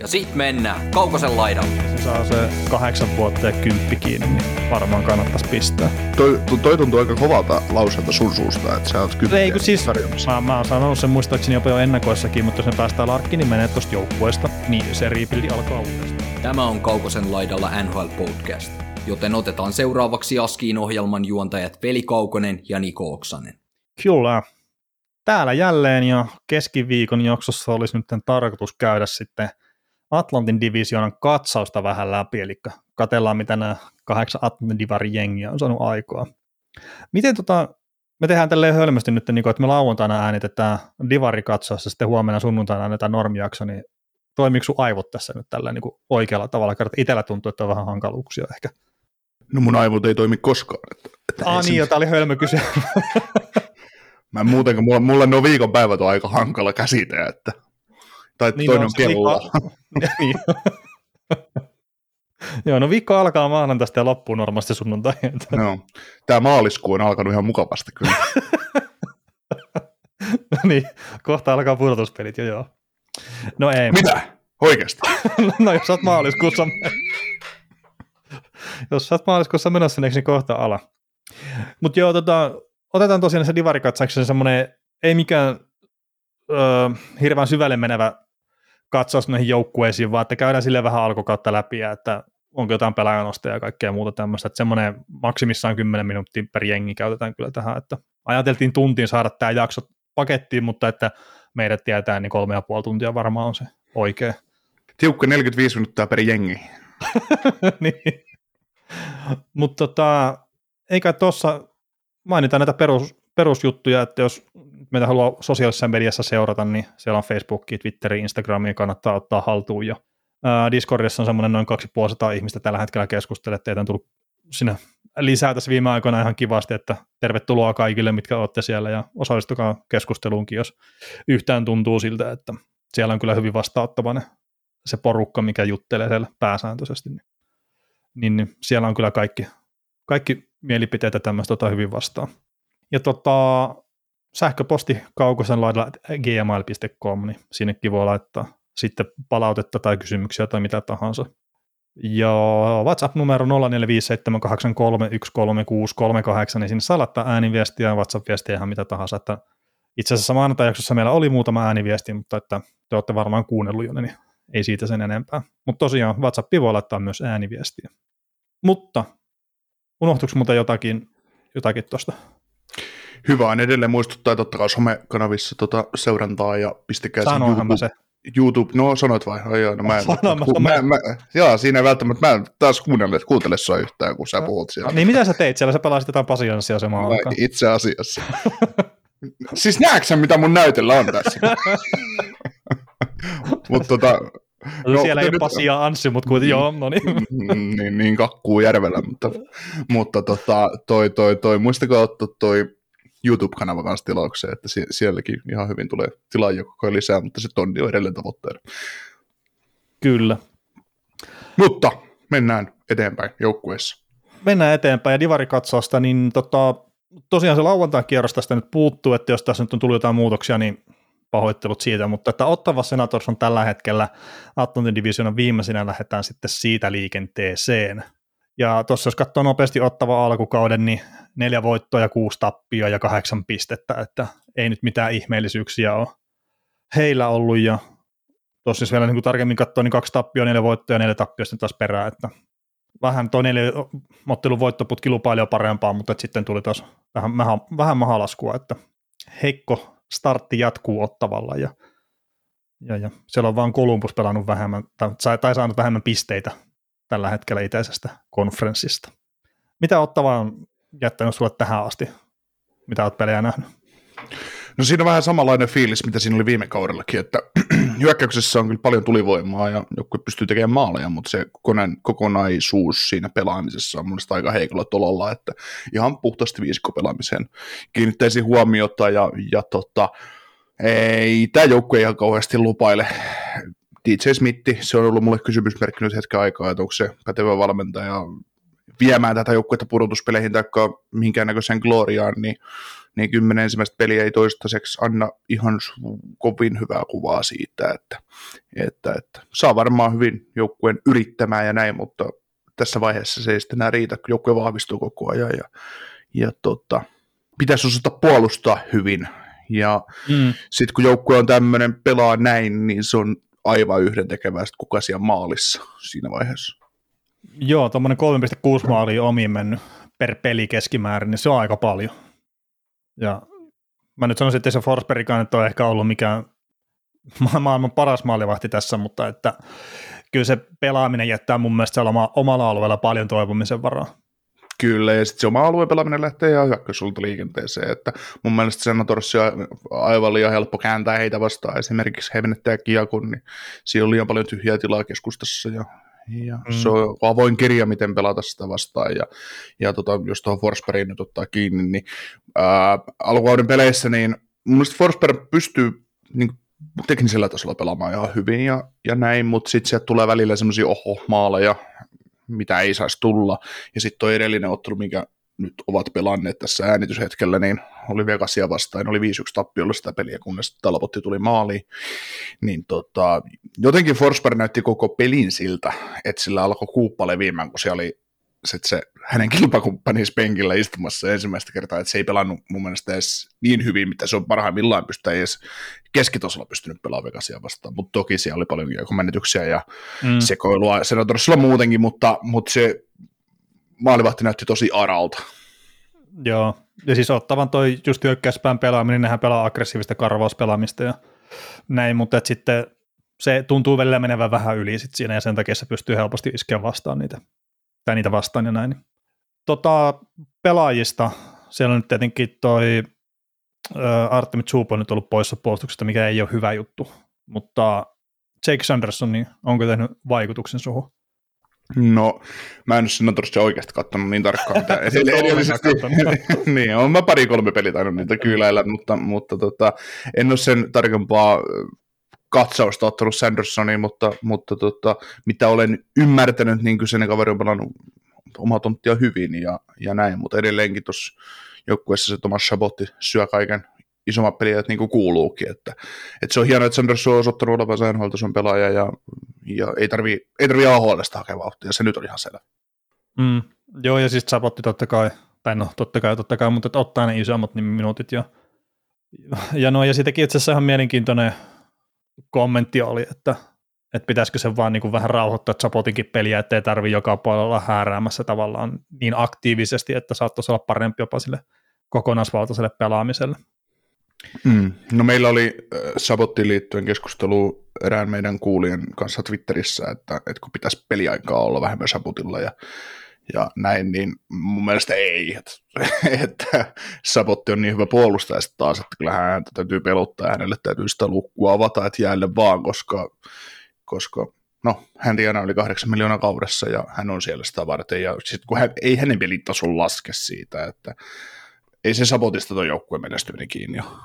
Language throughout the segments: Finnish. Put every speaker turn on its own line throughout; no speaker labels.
Ja sit mennään Kaukosen laidalle.
Se saa se kahdeksan vuotta ja kymppi kiinni, niin varmaan kannattaisi pistää.
Toi, toi tuntuu aika kovalta lauseelta sun suusta, että sä oot kymppiä
Ei kun siis, mä, mä oon sanonut sen muistaakseni jopa jo ennakoissakin, mutta jos me päästään Larkki, niin menee tosta joukkueesta, niin se rebuildi alkaa uudestaan.
Tämä on Kaukosen laidalla NHL Podcast, joten otetaan seuraavaksi Askiin ohjelman juontajat Veli Kaukonen ja Niko Oksanen.
Kyllä. Täällä jälleen ja keskiviikon jaksossa olisi nyt tarkoitus käydä sitten Atlantin divisioonan katsausta vähän läpi, eli katellaan mitä nämä kahdeksan Atlantin divarin jengiä on saanut aikaa. Miten tota, me tehdään tälleen hölmösti nyt, niin kun, että me lauantaina äänitetään divarikatsaus ja sitten huomenna sunnuntaina annetaan normijakso, niin toimiiko sun aivot tässä nyt tällä niin oikealla tavalla? Kerta itsellä tuntuu, että on vähän hankaluuksia ehkä.
No mun aivot ei toimi koskaan. Että, että
Ah niin, jo, tää oli hölmö kyse.
Mä muutenkin, mulla, mulla nuo viikonpäivät on aika hankala käsite, että tai
Niin,
toinen
no,
on kello.
niin. Joo, no viikko alkaa maanantaista ja loppuu normaalisti sunnuntai.
No, tämä maaliskuu on alkanut ihan mukavasti kyllä.
niin, kohta alkaa pudotuspelit jo joo. No ei,
Mitä? Oikeasti?
no jos sä oot maaliskuussa, jos sä oot maaliskuussa menossa, niin niin kohta ala. Mutta joo, tota, otetaan tosiaan se divarikatsauksen semmoinen, ei mikään öö, hirveän syvälle menevä katsaus näihin joukkueisiin, vaan että käydään sille vähän alkukautta läpi, ja että onko jotain pelaajanosta ja kaikkea muuta tämmöistä, että semmoinen maksimissaan 10 minuuttia per jengi käytetään kyllä tähän, että ajateltiin tuntiin saada tämä jakso pakettiin, mutta että meidät tietää, niin kolme ja puoli tuntia varmaan on se oikea.
Tiukka 45 minuuttia per jengi.
niin. Mutta tota, eikä tuossa mainita näitä perus, perusjuttuja, että jos meitä haluaa sosiaalisessa mediassa seurata, niin siellä on Facebookia, Twitteriä, Instagramia kannattaa ottaa haltuun jo. Discordissa on semmoinen noin 2500 ihmistä tällä hetkellä keskustelee, että teitä on tullut sinne lisää tässä viime aikoina ihan kivasti, että tervetuloa kaikille, mitkä olette siellä ja osallistukaa keskusteluunkin, jos yhtään tuntuu siltä, että siellä on kyllä hyvin vastaanottavainen se porukka, mikä juttelee siellä pääsääntöisesti. Niin, niin, niin siellä on kyllä kaikki, kaikki mielipiteitä tämmöistä tota hyvin vastaan. Ja tota, sähköposti kaukosen laidalla gmail.com, niin sinnekin voi laittaa sitten palautetta tai kysymyksiä tai mitä tahansa. Ja WhatsApp-numero 045783133638, niin sinne saa laittaa ääniviestiä, WhatsApp-viestiä ihan mitä tahansa. Että itse asiassa maanantai-jaksossa meillä oli muutama ääniviesti, mutta että te olette varmaan kuunnellut jo, niin ei siitä sen enempää. Mutta tosiaan WhatsAppi voi laittaa myös ääniviestiä. Mutta unohtuiko muuta jotakin, jotakin?
Hyvä on edelleen muistuttaa totta kai somekanavissa tota seurantaa ja pistäkää se
mä
YouTube,
se.
YouTube, no sanoit vai? Ai joo, no mä en,
Sanoin mä,
ku,
mä-
mä, jaa, siinä ei välttämättä, mä en taas kuunnelle, kuuntele sua yhtään, kun sä puhut siellä.
Niin mitä sä teit siellä? Sä pelasit jotain pasianssia samaan
Vai
aikaan.
Itse asiassa. siis näetkö mitä mun näytöllä on tässä? Mutta tota,
No, siellä ei ole
nyt-
Pasi ja Anssi, mutta kuitenkin joo, no niin.
Mm, niin, niin kakkuu järvellä, mutta, mutta tota, toi, toi, toi, muistakaa ottaa toi YouTube-kanava kanssa tilaukseen, että sie- sielläkin ihan hyvin tulee tilaajia koko ajan lisää, mutta se tonni on edelleen tavoitteena.
Kyllä.
Mutta mennään eteenpäin joukkueessa.
Mennään eteenpäin ja divarikatsausta, niin tota, tosiaan se lauantain kierros tästä nyt puuttuu, että jos tässä nyt on tullut jotain muutoksia, niin pahoittelut siitä, mutta että Ottava Senators on tällä hetkellä Atlantin Divisionan viimeisenä lähdetään sitten siitä liikenteeseen. Ja tuossa jos katsoo nopeasti Ottava alkukauden, niin neljä voittoa ja kuusi tappia ja kahdeksan pistettä, että ei nyt mitään ihmeellisyyksiä ole heillä ollut. Ja tuossa jos vielä niin kuin tarkemmin katsoo, niin kaksi tappia, neljä voittoa ja neljä tappia sitten taas perään, että vähän tuo neljä ottelun voittoputki lupaili jo parempaa, mutta sitten tuli taas vähän, vähän, vähän mahalaskua, että heikko startti jatkuu ottavalla ja, ja, ja siellä on vaan Columbus pelannut vähemmän, tai, tai saanut vähemmän pisteitä tällä hetkellä itäisestä konferenssista. Mitä Ottava on jättänyt sulle tähän asti? Mitä olet pelejä nähnyt?
No siinä on vähän samanlainen fiilis, mitä siinä oli viime kaudellakin, että hyökkäyksessä on kyllä paljon tulivoimaa ja joku pystyy tekemään maaleja, mutta se kokonaisuus siinä pelaamisessa on mun aika heikolla tololla, että ihan puhtaasti viisikko-pelaamiseen kiinnittäisin huomiota ja, ja tota, ei tämä joukkue ihan kauheasti lupaile DJ Smitti, se on ollut mulle kysymysmerkki nyt hetken aikaa, että onko se pätevä valmentaja viemään tätä joukkuetta pudotuspeleihin tai minkäännäköiseen gloriaan, niin, niin kymmenen ensimmäistä peliä ei toistaiseksi anna ihan kovin hyvää kuvaa siitä, että, että, että saa varmaan hyvin joukkueen yrittämään ja näin, mutta tässä vaiheessa se ei sitten enää riitä, kun joukkue vahvistuu koko ajan ja, ja tota, pitäisi osata puolustaa hyvin. Ja mm. sitten kun joukkue on tämmöinen pelaa näin, niin se on aivan yhdentekevää, kuka siellä maalissa siinä vaiheessa.
Joo, tuommoinen 3,6 maalia omiin mennyt per peli keskimäärin, niin se on aika paljon. Ja mä nyt sanoisin, että se Forsbergikaan nyt on ehkä ollut mikään maailman paras maalivahti tässä, mutta että kyllä se pelaaminen jättää mun mielestä omalla alueella paljon toivomisen varaa.
Kyllä, ja sitten se oma alueen pelaaminen lähtee ihan hyökkäysulta liikenteeseen, että mun mielestä Senatorsi on aivan liian helppo kääntää heitä vastaan, esimerkiksi he menettää kiekon, niin siinä on liian paljon tyhjää tilaa keskustassa, ja ja mm. se on avoin kirja, miten pelata sitä vastaan. Ja, ja tota, jos tuohon Forsbergiin nyt ottaa kiinni, niin ää, alkukauden peleissä, niin mun mielestä Forsberg pystyy niin, teknisellä tasolla pelaamaan ihan hyvin ja, ja näin, mutta sitten sieltä tulee välillä semmoisia oho-maaleja, mitä ei saisi tulla. Ja sitten tuo edellinen ottelu, mikä nyt ovat pelanneet tässä äänityshetkellä, niin oli Vegasia vastaan, oli 5-1 tappiolla sitä peliä, kunnes Talbotti tuli maaliin. Niin tota, jotenkin Forsberg näytti koko pelin siltä, että sillä alkoi kuuppa leviämään, kun se oli sit se hänen kilpakumppaninsa penkillä istumassa ensimmäistä kertaa, että se ei pelannut mun mielestä edes niin hyvin, mitä se on parhaimmillaan pystyä edes keskitasolla pystynyt pelaamaan Vegasia vastaan, mutta toki siellä oli paljon menetyksiä ja mm. sekoilua Senatorsilla muutenkin, mutta, mutta se maalivahti näytti tosi aralta.
Joo, ja siis ottavan toi just hyökkäyspään pelaaminen, niin nehän pelaa aggressiivista karvauspelaamista ja näin, mutta et sitten se tuntuu välillä menevän vähän yli sit siinä ja sen takia se pystyy helposti iskeä vastaan niitä, tai niitä vastaan ja näin. Tota, pelaajista, siellä on nyt tietenkin toi Artemi Chupo nyt ollut poissa puolustuksesta, mikä ei ole hyvä juttu, mutta Jake Sanderson, niin onko tehnyt vaikutuksen suhun?
No, mä en sinne tosiaan oikeasti katsonut niin tarkkaan, mitä edellisesti. niin, on mä pari-kolme pelit aina niitä kyyläillä, mutta, mutta tota, en ole sen tarkempaa katsausta ottanut Sandersoniin, mutta, mutta tota, mitä olen ymmärtänyt, niin kyseinen kaveri on pelannut omaa tonttia hyvin ja, ja näin, mutta edelleenkin tuossa joukkueessa se Thomas Chabotti syö kaiken isommat peliä, niin kuin kuuluukin. Että, että se on hienoa, että Sanders on osoittanut olevansa nhl pelaaja ja, ja ei tarvii, ei tarvii AHLista hakea vauhtia, se nyt on ihan selvä.
Mm, joo, ja siis Sabotti totta kai, tai no totta kai, totta kai, mutta että ottaa ne isommat niin minuutit jo. Ja no, ja siitäkin itse asiassa ihan mielenkiintoinen kommentti oli, että, että pitäisikö se vaan niin kuin vähän rauhoittaa Sapotinkin peliä, ettei tarvi joka puolella hääräämässä tavallaan niin aktiivisesti, että saattaisi olla parempi jopa sille kokonaisvaltaiselle pelaamiselle.
Mm. No meillä oli äh, Sabottiin liittyen keskustelu erään meidän kuulijan kanssa Twitterissä, että, että kun pitäisi peliaikaa olla vähemmän Sabotilla ja, ja näin, niin mun mielestä ei, että, että Sabotti on niin hyvä puolustaja sitten taas, että kyllä häntä täytyy pelottaa ja hänelle täytyy sitä lukkua avata, että jäälle vaan, koska, koska no, hän tienaa yli kahdeksan miljoonaa kaudessa ja hän on siellä sitä varten ja sitten kun hän, ei hänen pelitason laske siitä, että ei se Sabotista tuon joukkueen menestyminen kiinni ole.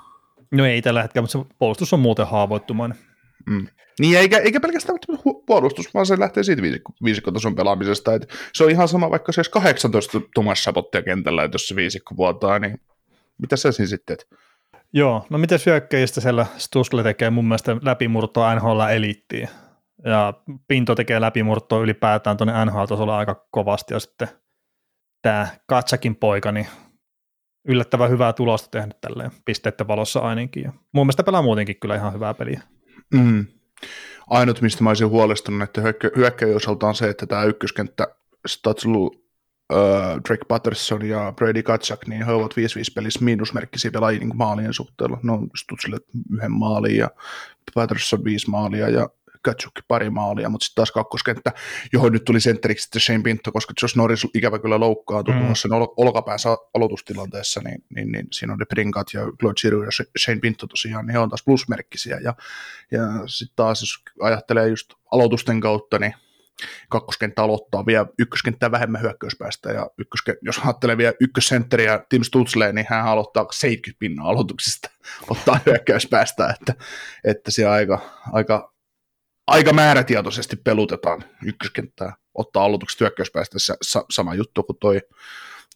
No ei tällä hetkellä, mutta se puolustus on muuten haavoittumainen.
Mm. Niin, eikä, eikä pelkästään puolustus, vaan se lähtee siitä viisikko, viisikkotason pelaamisesta. Et se on ihan sama, vaikka se olisi 18 Thomas Sabottia kentällä, että jos se viisikko vuotaa, niin mitä sä siinä sitten?
Joo, no miten syökkäjistä siellä Stusle tekee mun mielestä läpimurtoa NHL eliittiin. Ja Pinto tekee läpimurtoa ylipäätään tuonne NHL-tasolla aika kovasti, ja sitten tämä Katsakin poika, niin yllättävän hyvää tulosta tehnyt tälleen pisteiden valossa ainakin. Ja mun mielestä pelaa muutenkin kyllä ihan hyvää peliä.
Mm. Ainut, mistä mä olisin huolestunut että hyökkäjä osalta on se, että tämä ykköskenttä Statslu, äh, Drake Patterson ja Brady Katsak, niin he ovat 5-5 pelissä miinusmerkkisiä pelaajia niin maalien suhteella. No Stutzille yhden maalin ja Patterson viisi maalia ja Katsukki pari maalia, mutta sitten taas kakkoskenttä, johon nyt tuli sentteriksi Shane Pinto, koska jos Norris ikävä kyllä loukkaantui mm. sen ol- olkapäänsä aloitustilanteessa, niin, niin, niin siinä on ne Pringat ja Claude Giroux ja Shane Pinto tosiaan, niin he on taas plusmerkkisiä. Ja, ja sitten taas, jos ajattelee just aloitusten kautta, niin kakkoskenttä aloittaa vielä ykköskenttää vähemmän hyökkäyspäästä, ja ykköske, jos ajattelee vielä ykkössentteriä Tim Stutzle, niin hän aloittaa 70 pinnan aloituksista, ottaa hyökkäyspäästä, että, että se aika, aika aika määrätietoisesti pelutetaan ykköskenttää, ottaa aloitukset hyökkäyspäästä sa- sama juttu kuin toi,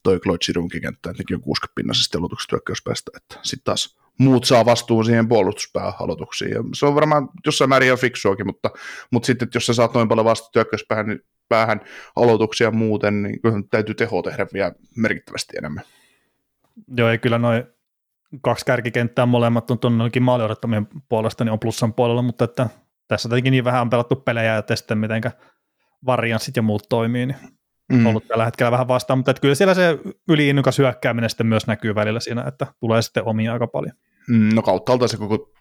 toi Claude Girounkin kenttä, että nekin on 60 pinnaisesti aloitukset hyökkäyspäästä, että sitten taas muut saa vastuun siihen puolustuspääaloituksiin. Ja se on varmaan jossain määrin ihan fiksuakin, mutta, mutta sitten, että jos sä saat noin paljon vastuun hyökkäyspäähän niin päähän aloituksia muuten, niin täytyy teho tehdä vielä merkittävästi enemmän.
Joo, ei kyllä noin kaksi kärkikenttää molemmat on tuonnekin maali odottamien puolesta, niin on plussan puolella, mutta että tässä tietenkin niin vähän on pelattu pelejä ja sitten miten varianssit ja muut toimii, niin mm. ollut tällä hetkellä vähän vastaan, mutta että kyllä siellä se yliinnokas hyökkääminen sitten myös näkyy välillä siinä, että tulee sitten omia aika paljon.
Mm, no kautta se koko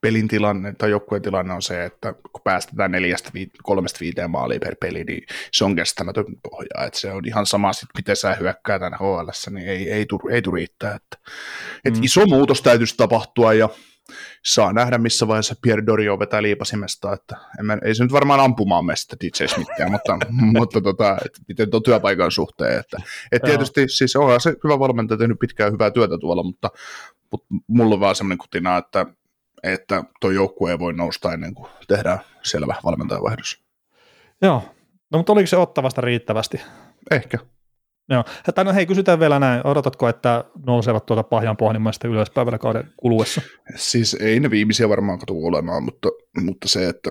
pelin tilanne tai joukkueen tilanne on se, että kun päästetään neljästä, vi- kolmesta viiteen maalia per peli, niin se on kestämätön pohja. Että se on ihan sama, sit, miten sä hyökkää tänne HL, niin ei, ei, tule, ei riittää. Että, et mm. Iso muutos täytyisi tapahtua ja saa nähdä, missä vaiheessa Pierre Dorio vetää liipasimesta, että mä, ei se nyt varmaan ampumaan mestä DJ Smithia, mutta, mutta tota, että miten tuon työpaikan suhteen, että et tietysti siis on se hyvä valmentaja tehnyt pitkään hyvää työtä tuolla, mutta, mutta mulla on vaan semmoinen kutina, että että tuo joukkue ei voi nousta ennen kuin tehdään selvä valmentajavaihdos.
Joo, no mutta oliko se ottavasta riittävästi?
Ehkä.
Joo, tai no hei, kysytään vielä näin, odotatko, että nousevat tuota pahjan pohjimmaista ylöspäin vielä kauden kuluessa?
Siis ei ne viimeisiä varmaan katu olemaan, mutta, mutta se, että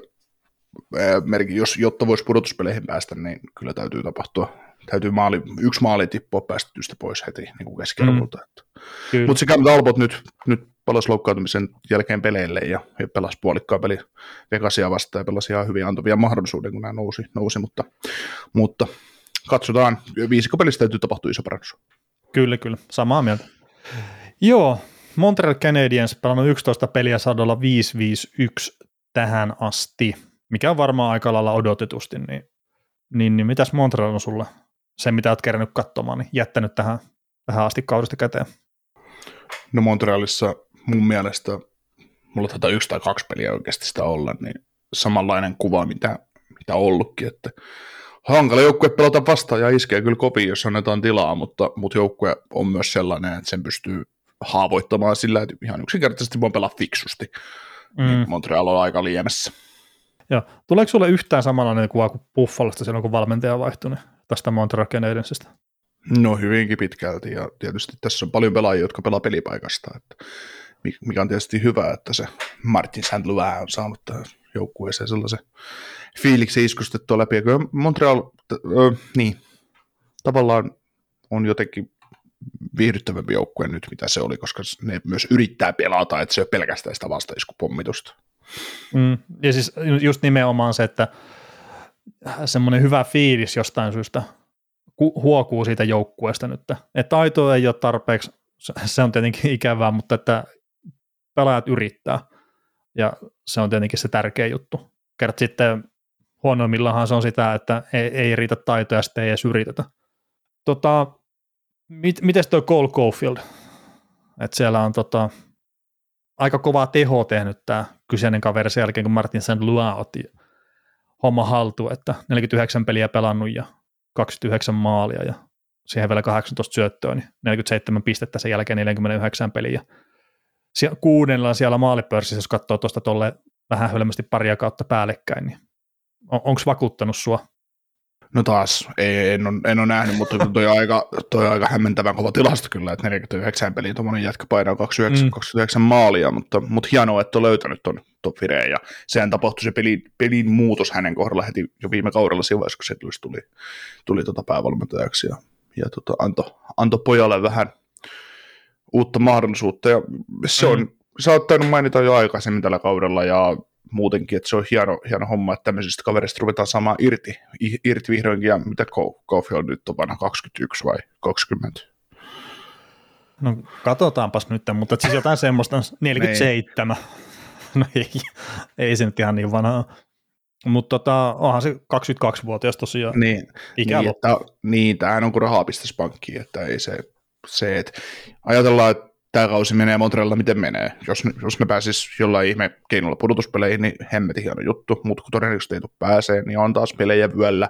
merkin, jos, jotta voisi pudotuspeleihin päästä, niin kyllä täytyy tapahtua, täytyy maali, yksi maali tippua päästetystä pois heti niin kuin keskiarvolta. Mm. Mutta sekä Albot nyt, nyt palasi loukkaantumisen jälkeen peleille ja, ja pelasi puolikkaa peli Vegasia vastaan ja pelasi ihan hyvin antavia mahdollisuuden, kun nämä nousi, nousi mutta, mutta katsotaan, viisikopelissä täytyy tapahtua iso parannus.
Kyllä, kyllä, samaa mieltä. Joo, Montreal Canadiens pelannut 11 peliä sadolla 5-5-1 tähän asti, mikä on varmaan aika lailla odotetusti, niin, niin, niin mitäs Montreal on sulle, se mitä olet kerännyt katsomaan, niin jättänyt tähän, tähän asti kaudesta käteen?
No Montrealissa mun mielestä, mulla taitaa yksi tai kaksi peliä oikeasti sitä olla, niin samanlainen kuva, mitä, mitä ollutkin, että hankala joukkue pelata vastaan ja iskee kyllä kopiin, jos annetaan tilaa, mutta, mutta joukkue on myös sellainen, että sen pystyy haavoittamaan sillä, että ihan yksinkertaisesti voi pelaa fiksusti. Mm. Niin Montreal on aika liemessä.
Joo. Tuleeko sulle yhtään samanlainen kuva kuin Buffalosta silloin, kun valmentaja vaihtui niin tästä Montreal Canadiensista?
No hyvinkin pitkälti, ja tietysti tässä on paljon pelaajia, jotka pelaa pelipaikasta, että mikä on tietysti hyvä, että se Martin St. Louis on saanut tähän joukkueeseen sellaisen fiiliksi iskustettua läpi. Ja Montreal, äh, niin, tavallaan on jotenkin viihdyttävämpi joukkue nyt, mitä se oli, koska ne myös yrittää pelata, että se on pelkästään sitä vastaiskupomitusta.
Mm, ja siis just nimenomaan se, että semmoinen hyvä fiilis jostain syystä huokuu siitä joukkueesta nyt. Että taito ei ole tarpeeksi, se on tietenkin ikävää, mutta että pelaajat yrittää. Ja se on tietenkin se tärkeä juttu. Kert sitten huonoimmillahan se on sitä, että ei, ei riitä taitoja, sitten ei edes yritetä. Tota, mit, miten tuo Cole Caulfield? Et siellä on tota, aika kovaa teho tehnyt tämä kyseinen kaveri sen jälkeen, kun Martin St. Louis otti homma haltuun, että 49 peliä pelannut ja 29 maalia ja siihen vielä 18 syöttöä, niin 47 pistettä sen jälkeen 49 peliä kuunnellaan siellä maalipörssissä, jos katsoo tuosta tuolle vähän hölmästi paria kautta päällekkäin, niin on, onko vakuuttanut sua?
No taas, ei, en, ole, en ole nähnyt, mutta toi on aika, toi on aika hämmentävän kova tilasto kyllä, että 49 peliä tuommoinen jätkä painaa 29, mm. 29 maalia, mutta, mutta hienoa, että on löytänyt tuon top ja sehän tapahtui se pelin, pelin muutos hänen kohdalla heti jo viime kaudella siinä vaiheessa, kun se tuli, tuli, tuli tota päävalmentajaksi ja, ja tota, antoi anto pojalle vähän uutta mahdollisuutta. Ja se on, mm. sä oot tainnut mainita jo aikaisemmin tällä kaudella ja muutenkin, että se on hieno, hieno homma, että tämmöisistä kaverista ruvetaan saamaan irti, irti vihdoinkin, ja mitä on nyt on vanha, 21 vai 20?
No katsotaanpas nyt, mutta siis jotain semmoista 47. no ei, ei se nyt ihan niin vanhaa. Mutta tota, onhan se 22-vuotias tosiaan
niin, ikä niin, että, niin, tämähän on kuin rahaa pistäisi pankkiin, että ei se, se, että ajatellaan, että tämä kausi menee Montrealilla miten menee. Jos, jos ne pääsis jollain ihme keinolla pudotuspeleihin, niin hemmetin hieno juttu, mutta kun todennäköisesti ei tule pääsee, niin on taas pelejä vyöllä.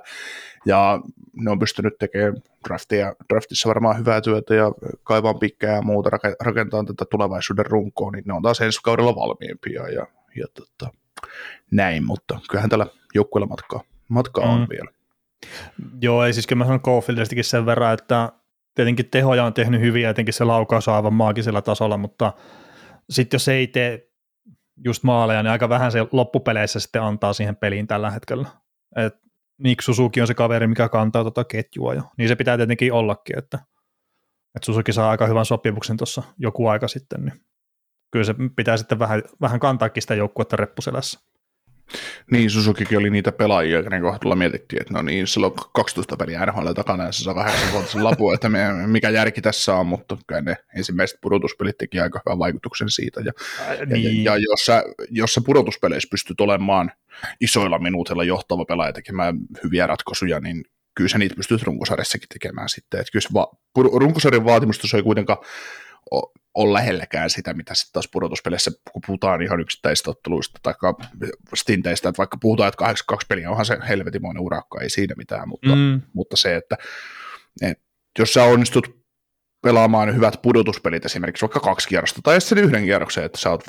Ja ne on pystynyt tekemään draftia, draftissa varmaan hyvää työtä ja kaivaan pikkää ja muuta, rakentaa tätä tulevaisuuden runkoa, niin ne on taas ensi kaudella valmiimpia. Ja, ja tota, näin, mutta kyllähän tällä joukkueella matkaa, matkaa mm. on vielä.
Joo, ei siis kyllä mä sanon Caulfieldistakin sen verran, että tietenkin tehoja on tehnyt hyviä, jotenkin se laukaus on aivan maagisella tasolla, mutta sitten jos ei tee just maaleja, niin aika vähän se loppupeleissä sitten antaa siihen peliin tällä hetkellä. Et Nick Suzuki on se kaveri, mikä kantaa tuota ketjua jo, niin se pitää tietenkin ollakin, että, että Suzuki saa aika hyvän sopimuksen tuossa joku aika sitten, niin kyllä se pitää sitten vähän, vähän kantaakin sitä joukkuetta reppuselässä.
Niin, Suzukikin oli niitä pelaajia, kenen kohdalla mietittiin, että no niin, on 12 peliä NHL takana ja se saa 8 vuotta lapun, että me, mikä järki tässä on, mutta kyllä ne ensimmäiset pudotuspelit teki aika hyvän vaikutuksen siitä. Ja, Ää, niin. ja, ja jos, sä, jos sä pudotuspeleissä pystyt olemaan isoilla minuutilla johtava pelaaja tekemään hyviä ratkaisuja, niin kyllä sä niitä pystyt runkosarjassakin tekemään sitten. Että kyllä se va- runkosarjan vaatimusta ei kuitenkaan ole lähelläkään sitä, mitä sitten taas pudotuspeleissä, kun puhutaan ihan yksittäisistä otteluista tai stinteistä, että vaikka puhutaan, että 82 peliä onhan se helvetimoinen urakka, ei siinä mitään, mutta, mm. mutta se, että, että jos sä onnistut pelaamaan hyvät pudotuspelit esimerkiksi vaikka kaksi kierrosta tai sen yhden kierroksen, että sä, oot,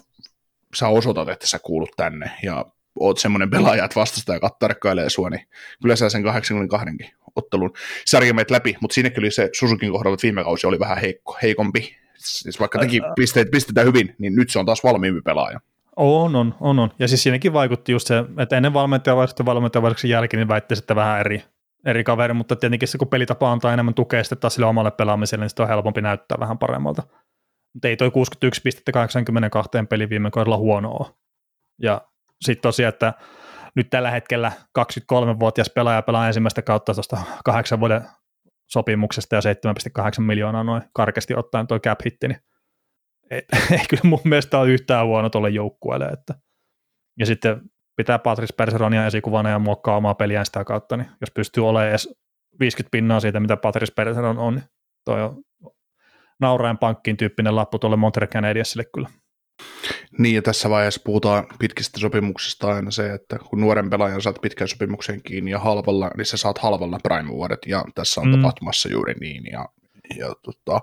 sä osoitat, että sä kuulut tänne ja oot semmoinen pelaaja, että vastustaja tarkkailee sua, niin kyllä sä sen 82 ottelun sarja läpi, mutta siinä kyllä se Susukin kohdalla, että viime kausi oli vähän heikko, heikompi, Siis vaikka teki pisteet, pistetään hyvin, niin nyt se on taas valmiimpi pelaaja.
On, on, on, on. Ja siis siinäkin vaikutti just se, että ennen valmentajavaihdosta valmentajavaihdoksi jälkeen niin väitti sitten vähän eri, eri kaveri, mutta tietenkin se, kun pelitapa antaa enemmän tukea sitten taas sille omalle pelaamiselle, niin sitten on helpompi näyttää vähän paremmalta. Mutta ei toi 61 pistettä 82 peli viime kaudella huonoa. Ja sitten tosiaan, että nyt tällä hetkellä 23-vuotias pelaaja pelaa ensimmäistä kautta tuosta kahdeksan vuoden sopimuksesta ja 7,8 miljoonaa noin karkeasti ottaen tuo cap hitti, niin ei, ei kyllä mun mielestä ole yhtään huono tuolle joukkueelle. Että. Ja sitten pitää Patrice Perseronia esikuvana ja muokkaa omaa peliään sitä kautta, niin jos pystyy olemaan edes 50 pinnaa siitä, mitä Patrice Perseron on, niin toi on nauraen pankkiin tyyppinen lappu tuolle Montreal Canadiensille kyllä.
Niin, ja tässä vaiheessa puhutaan pitkistä sopimuksista aina se, että kun nuoren pelaajan saat pitkän sopimuksen kiinni ja halvalla, niin sä saat halvalla prime-vuodet, ja tässä on mm. tapahtumassa juuri niin. Ja, ja tota,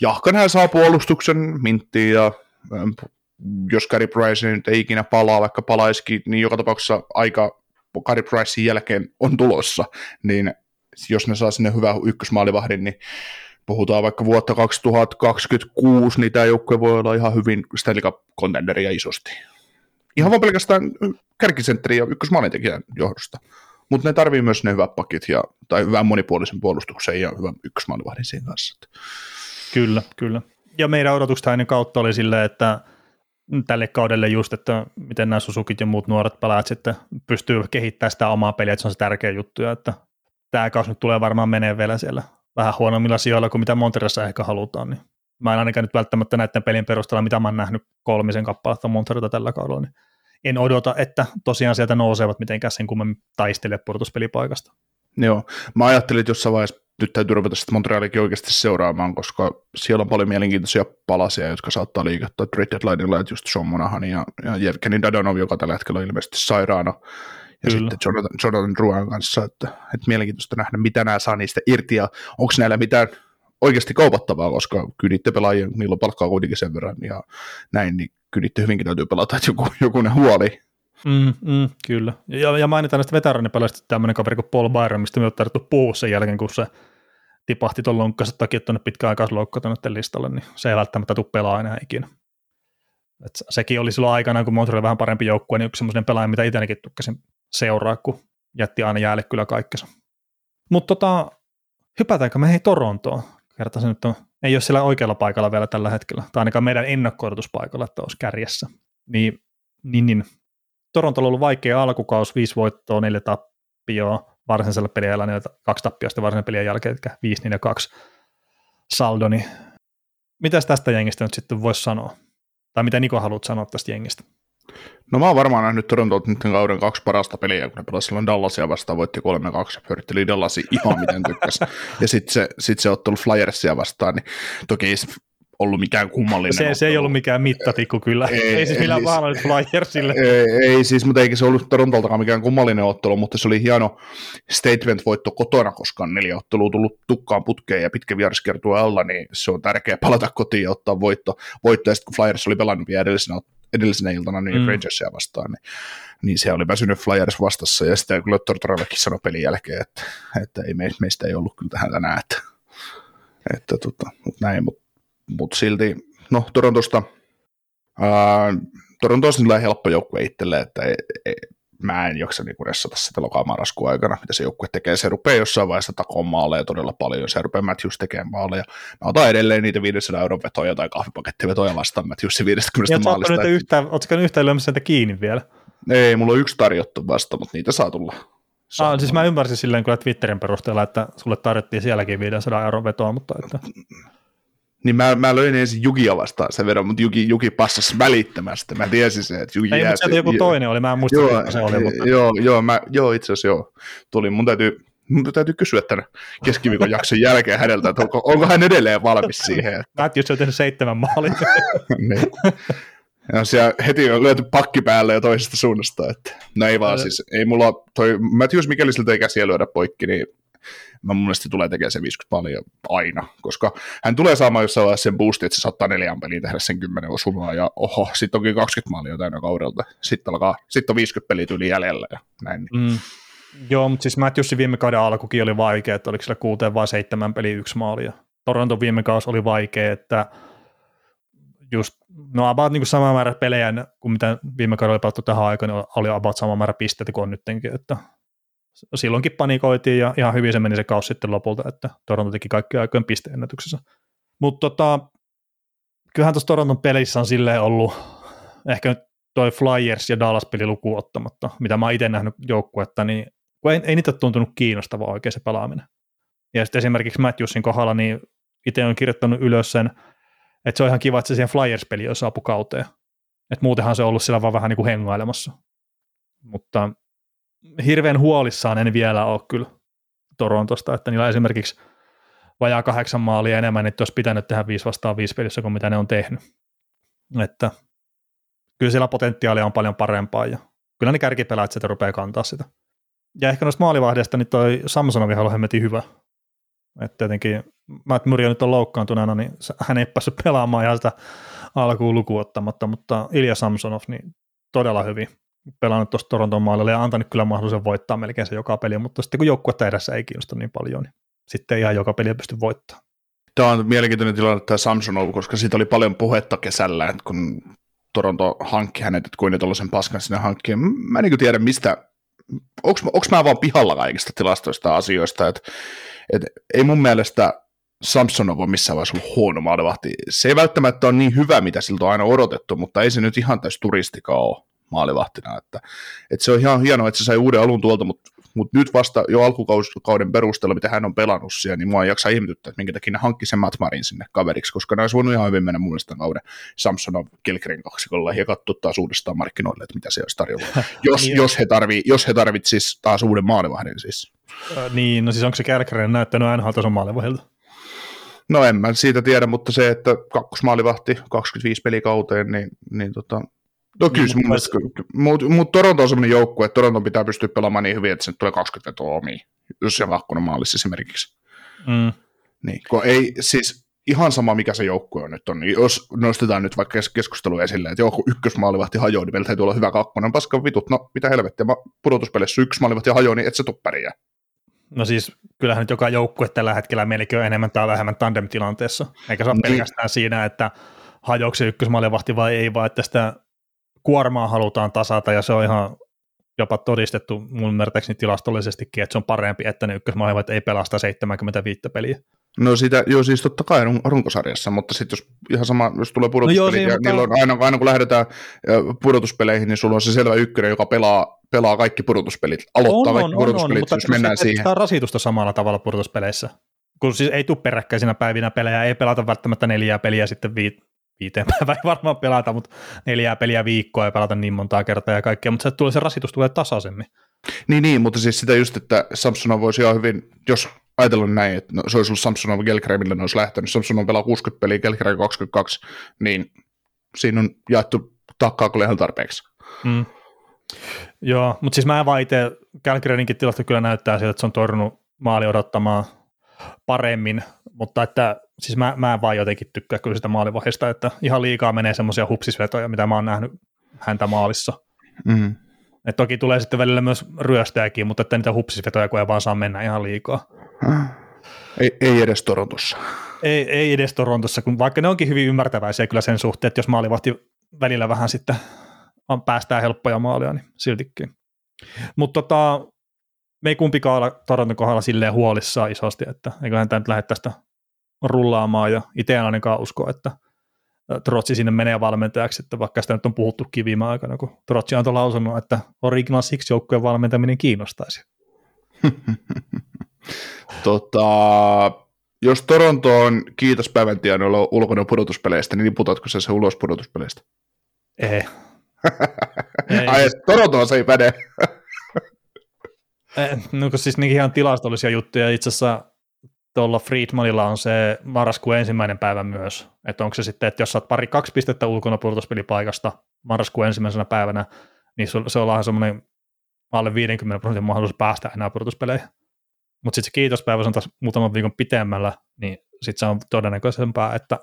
Jahkanhän saa puolustuksen minttiin, ja ähm, jos Gary Price nyt ei ikinä palaa, vaikka palaisikin, niin joka tapauksessa aika Gary Pricein jälkeen on tulossa, niin jos ne saa sinne hyvä ykkösmaalivahdin, niin puhutaan vaikka vuotta 2026, niin tämä joukkue voi olla ihan hyvin Stanley Cup-kontenderia isosti. Ihan vaan pelkästään kärkisentteri ja ykkösmaalintekijän johdosta. Mutta ne tarvii myös ne hyvät pakit ja, tai hyvän monipuolisen puolustuksen ja hyvän ykkösmaalivahdin siinä kanssa.
Kyllä, kyllä. Ja meidän odotusta ennen kautta oli silleen, että tälle kaudelle just, että miten nämä Susukit ja muut nuoret pelaajat sitten pystyy kehittämään sitä omaa peliä, että se on se tärkeä juttu, ja että tämä kausi nyt tulee varmaan menee vielä siellä vähän huonommilla sijoilla kuin mitä Monteressa ehkä halutaan, niin mä en ainakaan nyt välttämättä näiden pelin perusteella, mitä mä oon nähnyt kolmisen kappaletta Monterreta tällä kaudella, niin en odota, että tosiaan sieltä nousevat mitenkään sen kummemmin taistele pudotuspelipaikasta.
Joo, mä ajattelin, että jossain vaiheessa nyt täytyy ruveta sitten Montrealikin oikeasti seuraamaan, koska siellä on paljon mielenkiintoisia palasia, jotka saattaa liikuttaa trade deadlineilla, että just Sean Monahan ja, ja Jevgeni Dadonov, joka tällä hetkellä on ilmeisesti sairaana, ja Kyllä. sitten Jonathan, Jonathan Ruan kanssa, että, että mielenkiintoista nähdä, mitä nämä saa niistä irti ja onko näillä mitään oikeasti kaupattavaa, koska kyllä niiden pelaajia, niillä on palkkaa kuitenkin sen verran ja näin, niin kyllä niiden hyvinkin täytyy pelata, että joku, joku ne huoli.
Mm, mm, kyllä. Ja, ja mainitaan näistä veteraanipelaajista tämmöinen kaveri kuin Paul Byron, mistä me on tarvittu puhua sen jälkeen, kun se tipahti tuon lonkkansa takia tuonne pitkäaikaisloukkaantuneiden listalle, niin se ei välttämättä tule pelaa enää ikinä. Et sekin oli silloin aikana, kun Montreal vähän parempi joukkue, niin yksi semmoinen pelaaja, mitä itsekin tukkasin seuraa, kun jätti aina jäälle kyllä kaikkensa. Mutta tota, hypätäänkö me hei Torontoon? Kerta se nyt on, ei ole siellä oikealla paikalla vielä tällä hetkellä, tai ainakaan meidän ennakkoidotuspaikalla, että olisi kärjessä. Niin, niin, niin. Toronto on ollut vaikea alkukaus, viisi voittoa, neljä tappioa, varsinaisella peliajalla neljä, kaksi tappioa sitten varsinaisen pelin jälkeen, eli viisi, neljä, kaksi saldo, niin mitäs tästä jengistä nyt sitten voisi sanoa? Tai mitä Niko haluat sanoa tästä jengistä?
No mä oon varmaan nähnyt Torontolt nyt kauden kaksi parasta peliä, kun ne pelasivat silloin Dallasia vastaan, voitti 3-2 ja pyöritteli Dallasi ihan miten tykkäsi. ja sitten se, sit se ottelu Flyersia vastaan, niin toki ei ollut mikään kummallinen.
Se, se ei ollut mikään mittatikku kyllä. Ei, ei siis millään pahalla nyt Flyersille.
Ei, ei siis, mutta eikä se ollut Torontoltakaan mikään kummallinen ottelu, mutta se oli hieno statement-voitto kotona, koska neljä ottelua tullut tukkaan putkeen ja pitkä vieraskiertue alla, niin se on tärkeää palata kotiin ja ottaa voitto. voitto ja sitten kun Flyers oli pelannut vielä edellisenä edellisenä iltana niin mm. Rangersia vastaan, niin, niin se oli väsynyt Flyers vastassa, ja sitten kyllä Tortorellekin sanoi pelin jälkeen, että, että ei, meistä ei ollut kyllä tähän tänään, että, että tota, mutta näin, mutta mut silti, no Torontosta, ää, Toronto on helppo joukkue itselle, että ei, ei, mä en jaksa niin ressata sitä lokamarraskuun aikana, mitä se joukkue tekee. Se rupeaa jossain vaiheessa takoon maaleja todella paljon, se rupeaa Matthews tekemään maaleja. Mä otan edelleen niitä 500 euron vetoja tai kahvipakettivetoja vastaan Matthewsin 50 ja maalista.
Niitä yhtään, ootko yhtään lyömässä kiinni vielä?
Ei, mulla on yksi tarjottu vasta, mutta niitä saa tulla.
Saa ah, siis mä ymmärsin silleen kyllä Twitterin perusteella, että sulle tarjottiin sielläkin 500 euron vetoa, mutta että
niin mä, mä löin ensin Jukia vastaan sen verran, mutta Juki, Juki passasi välittömästi. Mä tiesin se, että Juki
Ei, mutta sieltä joku toinen oli, mä en muista, joo, se oli. Mutta...
Joo, joo, mä, joo itse asiassa joo. Tuli, mun täytyy, mun täytyy kysyä tämän keskiviikon jakson jälkeen häneltä, että onko, onko hän edelleen valmis siihen.
Matthews on tehnyt seitsemän maalia.
niin. Ja siellä heti on lyöty pakki päälle ja toisesta suunnasta, että no ei vaan siis, ei mulla, toi Matthews Mikelisiltä ei käsiä lyödä poikki, niin mä mun mielestä tulee tekemään se 50 paljon aina, koska hän tulee saamaan jossain vaiheessa sen boostin, että se saattaa neljän peliin tehdä sen 10 osumaa, ja oho, sitten onkin 20 maalia täynnä kaudelta, sitten, alkaa, sitten on 50 peliä yli jäljellä, ja näin. Mm.
Joo, mutta siis Matthewsin viime kauden alkukin oli vaikea, että oliko sillä kuuteen vai seitsemän peli yksi maalia. Toronto viime kausi oli vaikea, että just, no about niin kuin sama määrä pelejä kuin mitä viime kaudella pelattu tähän aikaan, niin oli about sama määrä pisteitä kuin on nyttenkin, että silloinkin panikoitiin ja ihan hyvin se meni se kausi sitten lopulta, että Toronto teki kaikki aikojen pisteennätyksessä. Mutta tota, kyllähän tuossa Toronton pelissä on silleen ollut ehkä nyt toi Flyers ja Dallas-peli lukuun ottamatta, mitä mä oon itse nähnyt joukkuetta, niin kun ei, ei niitä tuntunut kiinnostavaa oikein se pelaaminen. Ja sitten esimerkiksi Matthewsin kohdalla, niin itse on kirjoittanut ylös sen, että se on ihan kiva, että se siihen Flyers-peli on saapu kauteen. Että muutenhan se on ollut siellä vaan vähän niin kuin hengailemassa. Mutta hirveän huolissaan en vielä ole kyllä Torontosta, että niillä esimerkiksi vajaa kahdeksan maalia enemmän, niin olisi pitänyt tehdä viisi vastaan viisi pelissä kuin mitä ne on tehnyt. Että kyllä siellä potentiaalia on paljon parempaa ja kyllä ne kärkipelaajat sieltä rupeaa kantaa sitä. Ja ehkä noista maalivahdeista niin toi Samsonovi on hemmetin hyvä. Että tietenkin Matt Murray nyt on loukkaantuneena, niin hän ei päässyt pelaamaan ihan sitä alkuun lukuottamatta, mutta Ilja Samsonov niin todella hyvin pelannut tuosta Toronton maalilla ja antanut kyllä mahdollisuuden voittaa melkein se joka peli, mutta sitten kun joukkuetta edessä ei kiinnosta niin paljon, niin sitten ihan joka peli pysty voittamaan.
Tämä on mielenkiintoinen tilanne tämä Samsonov, koska siitä oli paljon puhetta kesällä, että kun Toronto hankki hänet, että kuin tuollaisen paskan sinne hankki. Mä en niin tiedä, mistä, onko mä vaan pihalla kaikista tilastoista asioista, että, että ei mun mielestä Samsonov on missään vaiheessa ollut huono maalivahti. Se ei välttämättä ole niin hyvä, mitä siltä on aina odotettu, mutta ei se nyt ihan täys turistikaan ole maalivahtina. Että, että se on ihan hienoa, että se sai uuden alun tuolta, mutta, mutta nyt vasta jo alkukauden perusteella, mitä hän on pelannut siellä, niin mua ei jaksa ihmetyttää, että minkä takia ne hankki sen Matt Marin sinne kaveriksi, koska ne olisi voinut ihan hyvin mennä mun mielestä kauden Samsonov Kilgren kaksikolla ja katsoa taas uudestaan markkinoille, että mitä se olisi tarjolla. jos, niin. jos, he tarvii, jos he tarvit siis taas uuden maalivahdin siis.
Äh, niin, no siis onko se Kälkären näyttänyt NHL-tason maalivahdilta?
No en mä siitä tiedä, mutta se, että kakkosmaalivahti 25 pelikauteen, niin, niin tota, No kyllä, niin, mutta mut, mut Toronto on sellainen joukkue, että Toronto pitää pystyä pelaamaan niin hyvin, että se tulee 20 vetoa omiin, jos se kakkonen maalissa esimerkiksi. Mm. Niin, kun ei, siis ihan sama mikä se joukkue on nyt on, niin jos nostetaan nyt vaikka keskustelu esille, että joku ykkösmaalivahti hajoaa, niin meillä täytyy olla hyvä kakkonen, paska vitut, no mitä helvettiä, pudotuspelissä yksi maalivahti hajoaa, niin et se tupperiä.
No siis kyllähän nyt joka joukkue tällä hetkellä melkein on enemmän tai vähemmän tandem-tilanteessa, eikä se ole niin. pelkästään siinä, että hajoako se ykkösmaalivahti vai ei, vaan että sitä kuormaa halutaan tasata ja se on ihan jopa todistettu mun ymmärtääkseni tilastollisestikin, että se on parempi, että ne ykkösmaailmat ei pelasta 75 peliä.
No sitä, joo siis totta kai runkosarjassa, mutta sitten jos ihan sama, jos tulee pudotuspelit, no joo, ja mutta... on aina, aina kun lähdetään pudotuspeleihin, niin sulla on se selvä ykkönen, joka pelaa, pelaa kaikki pudotuspelit, aloittaa on, kaikki on, pudotuspelit, on, on, jos mennään siihen.
Mutta rasitusta samalla tavalla pudotuspeleissä, kun siis ei tule peräkkäisinä päivinä pelejä, ei pelata välttämättä neljää peliä sitten viit, viiteen päivään ei varmaan pelata, mutta neljää peliä viikkoa ja pelata niin montaa kertaa ja kaikkea, mutta se, tulee, se rasitus tulee tasaisemmin.
Niin, niin, mutta siis sitä just, että Samsonov voisi ihan hyvin, jos ajatellaan näin, että no, se olisi ollut Samsonov Gelkrei, millä ne olisi lähtenyt, Samsonov pelaa 60 peliä, Gelkrei 22, niin siinä on jaettu takkaa kyllä ihan tarpeeksi. Mm.
Joo, mutta siis mä en vaan itse, tilasto kyllä näyttää siltä, että se on torjunut maali odottamaan paremmin, mutta että siis mä, mä en vaan jotenkin tykkää kyllä sitä maalivahista, että ihan liikaa menee semmoisia hupsisvetoja, mitä mä oon nähnyt häntä maalissa.
Mm.
Et toki tulee sitten välillä myös ryöstäjäkin, mutta että niitä hupsisvetoja kun ei vaan saa mennä ihan liikaa.
Ei, ei edes Torontossa.
Ei, ei edes Torontossa, kun vaikka ne onkin hyvin ymmärtäväisiä kyllä sen suhteen, että jos maalivahti välillä vähän sitten on, päästään helppoja maalia, niin siltikin. Mutta tota, me ei kumpikaan olla Toronton kohdalla silleen huolissaan isosti, että eiköhän tämä nyt lähde tästä rullaamaan, ja itse en ainakaan usko, että Trotsi sinne menee valmentajaksi, että vaikka sitä nyt on puhuttukin viime aikana, kun Trotsi on lausunut, että Original Six joukkueen valmentaminen kiinnostaisi.
tota, jos Toronto on kiitospäivän tienoilla ulkona pudotuspeleistä, niin putoatko sä se ulos pudotuspeleistä?
Ei.
ei. Ai, Toronto se ei päde.
no kun siis ihan tilastollisia juttuja. Itse asiassa tuolla Friedmanilla on se marraskuun ensimmäinen päivä myös. Että onko se sitten, että jos saat pari kaksi pistettä ulkona pudotuspelipaikasta marraskuun ensimmäisenä päivänä, niin se on semmoinen alle 50 prosentin mahdollisuus päästä enää pudotuspeleihin. Mutta sitten se kiitospäivä on taas muutaman viikon pitemmällä, niin sitten se on todennäköisempää, että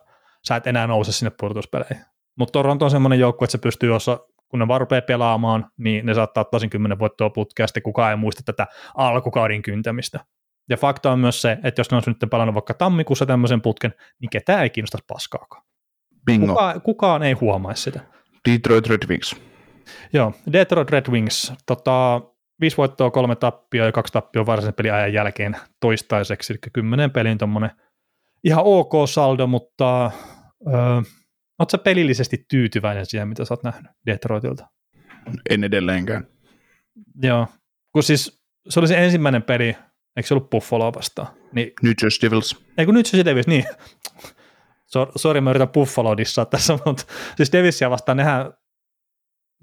sä et enää nouse sinne pudotuspeleihin. Mutta Toronto on semmoinen joukkue, että se pystyy, jossa kun ne vaan pelaamaan, niin ne saattaa tosin kymmenen voittoa putkea, sitten kukaan ei muista tätä alkukauden kyntämistä. Ja fakta on myös se, että jos ne on nyt pelannut vaikka tammikuussa tämmöisen putken, niin ketään ei kiinnosta paskaakaan.
Bingo.
Kuka, kukaan ei huomaa sitä.
Detroit Red Wings.
Joo, Detroit Red Wings. Tota, viisi voittoa, kolme tappioa ja kaksi tappioa varsinaisen pelin ajan jälkeen toistaiseksi, eli kymmenen pelin tuommoinen ihan ok saldo, mutta öö, oletko pelillisesti tyytyväinen siihen, mitä sä oot nähnyt Detroitilta?
En edelleenkään.
Joo, kun siis se oli se ensimmäinen peli, eikö se ollut Buffalo vastaan? Niin,
New Jersey Devils.
Ei kun New Jersey Devils, niin. Sori, mä yritän Buffalo dissaa tässä, mutta siis Devilsia vastaan nehän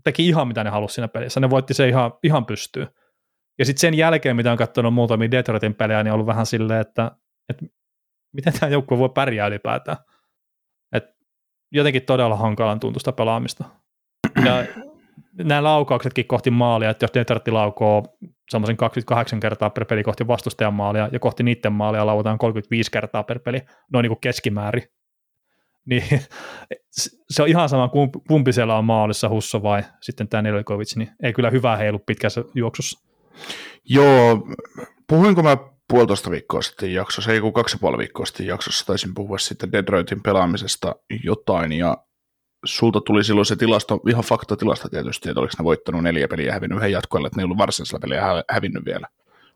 teki ihan mitä ne halusi siinä pelissä. Ne voitti se ihan, ihan pystyyn. Ja sitten sen jälkeen, mitä on katsonut muutamia Detroitin pelejä, niin on ollut vähän silleen, että, että miten tämä joukkue voi pärjää ylipäätään. Et jotenkin todella hankalan tuntusta pelaamista. Ja nämä laukauksetkin kohti maalia, että jos Detroit laukoo semmoisen 28 kertaa per peli kohti vastustajan maalia ja kohti niiden maalia lauataan 35 kertaa per peli, noin niin kuin keskimäärin, niin se on ihan sama, kumpi siellä on maalissa, Husso vai sitten tämä Nedelkovic, niin ei kyllä hyvää heilu pitkässä juoksussa.
Joo, puhuinko mä puolitoista viikkoa sitten jaksossa, ei kun kaksi ja puoli viikkoa sitten jaksossa, taisin puhua sitten Detroitin pelaamisesta jotain, ja sulta tuli silloin se tilasto, ihan fakta tilasta tietysti, että oliko ne voittanut neljä peliä ja hävinnyt yhden jatkoille, että ne ei ollut varsinaisella peliä hävinnyt vielä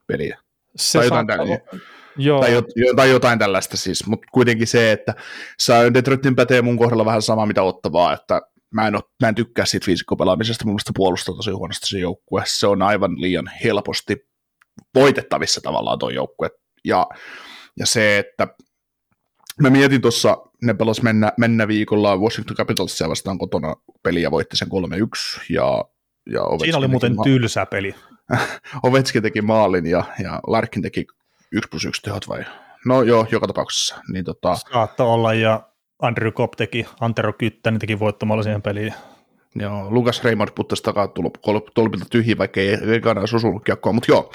peliä.
Se tai jotain,
Joo. Tai, tai jotain tällaista siis, mutta kuitenkin se, että Detroitin pätee mun kohdalla vähän sama mitä ottavaa, että mä en, ole, mä en tykkää siitä fiisikkopelaamisesta, mun mielestä puolustaa tosi huonosti se joukkue, se on aivan liian helposti voitettavissa tavallaan tuo joukkue, ja, ja se, että mä mietin tuossa, ne pelas mennä, mennä viikolla Washington Capitalsia vastaan kotona peli ja voitti sen 3-1, ja, ja
Siinä oli muuten ma- tylsä peli.
Ovetskin teki maalin ja, ja Larkin teki 1 plus 1 tehot vai? No joo, joka tapauksessa. Niin tota...
Saattaa olla, ja Andrew Kopp teki, Antero Kyttänen teki voittamalla siihen peliin.
Joo, Lukas Raymond puttasi takaa tolpilta tyhjiä, vaikka ei ekana olisi osunut kiekkoa, mutta joo.